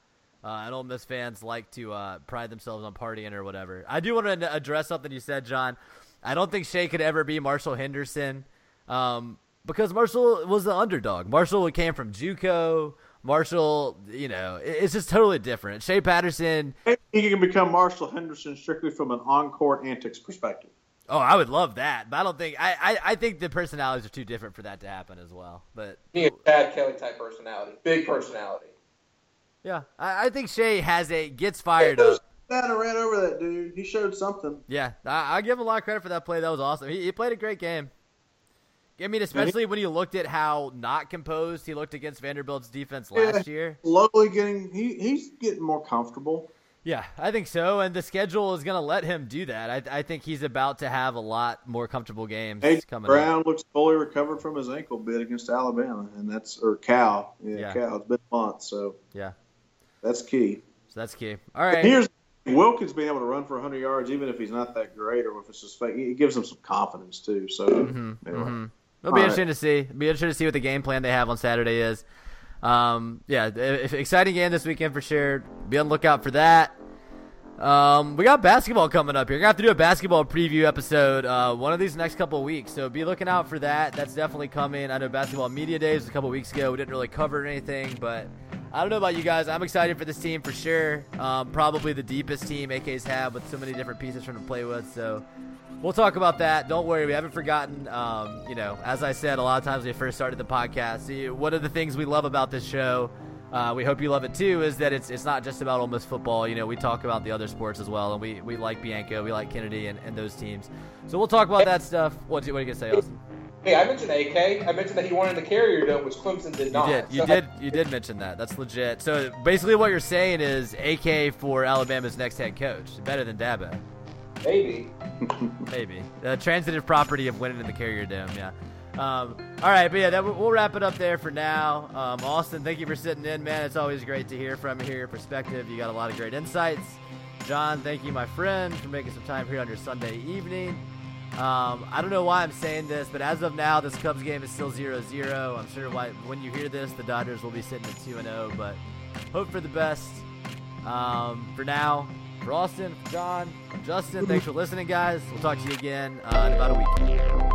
uh, and Ole Miss fans like to uh, pride themselves on partying or whatever. I do want to address something you said, John. I don't think Shea could ever be Marshall Henderson um, because Marshall was the underdog. Marshall came from JUCO. Marshall, you know, it's just totally different. Shea Patterson. Maybe he can become Marshall Henderson strictly from an on-court antics perspective. Oh, I would love that, but I don't think I, I, I think the personalities are too different for that to happen as well. But Me a Chad Kelly type personality, big personality. Yeah, I, I think Shea has a gets fired up. That and ran over that dude. He showed something. Yeah, I, I give him a lot of credit for that play. That was awesome. He, he played a great game. I mean, especially when you looked at how not composed he looked against Vanderbilt's defense last year. Slowly getting he he's getting more comfortable. Yeah, I think so, and the schedule is going to let him do that. I, I think he's about to have a lot more comfortable games AJ coming Brown up. looks fully recovered from his ankle bit against Alabama, and that's or Cal. Yeah, Yeah. Cal. It's been a month, so Yeah, that's key. so that's key. All right, And here's Wilkins being able to run for 100 yards, even if he's not that great or if it's just fake. It gives him some confidence too. So Mm-hmm. anyway. It'll be All right. interesting to see. It'll be interesting to see what the game plan they have on Saturday is. Um, yeah, if, exciting game this weekend for sure. Be on the lookout for that. Um, we got basketball coming up here. We're gonna have to do a basketball preview episode uh, one of these next couple of weeks. So be looking out for that. That's definitely coming. I know basketball media days a couple weeks ago. We didn't really cover anything, but I don't know about you guys. I'm excited for this team for sure. Um, probably the deepest team AK's have with so many different pieces for them to play with. So we'll talk about that. Don't worry, we haven't forgotten. Um, you know, as I said a lot of times when we first started the podcast, see, one of the things we love about this show, uh, we hope you love it too, is that it's it's not just about Ole Miss football. You know, we talk about the other sports as well, and we, we like Bianco, we like Kennedy, and, and those teams. So we'll talk about that stuff. What, do- what are you gonna say, Austin? Hey, I mentioned AK. I mentioned that he wanted the carrier dome, which Clemson did not. You did, you So- did, you did mention that. That's legit. So basically, what you're saying is AK for Alabama's next head coach, better than Dabo. Maybe. Maybe the transitive property of winning in the Carrier Dome. Yeah. Um, all right, but yeah, that, we'll wrap it up there for now. Um, Austin, thank you for sitting in, man. It's always great to hear from you, hear your perspective. You got a lot of great insights. John, thank you, my friend, for making some time here on your Sunday evening. Um, I don't know why I'm saying this, but as of now, this Cubs game is still 0-0. I'm sure why, when you hear this, the Dodgers will be sitting at 2-0, but hope for the best. Um, for now, for Austin, for John, Justin, thanks for listening, guys. We'll talk to you again uh, in about a week.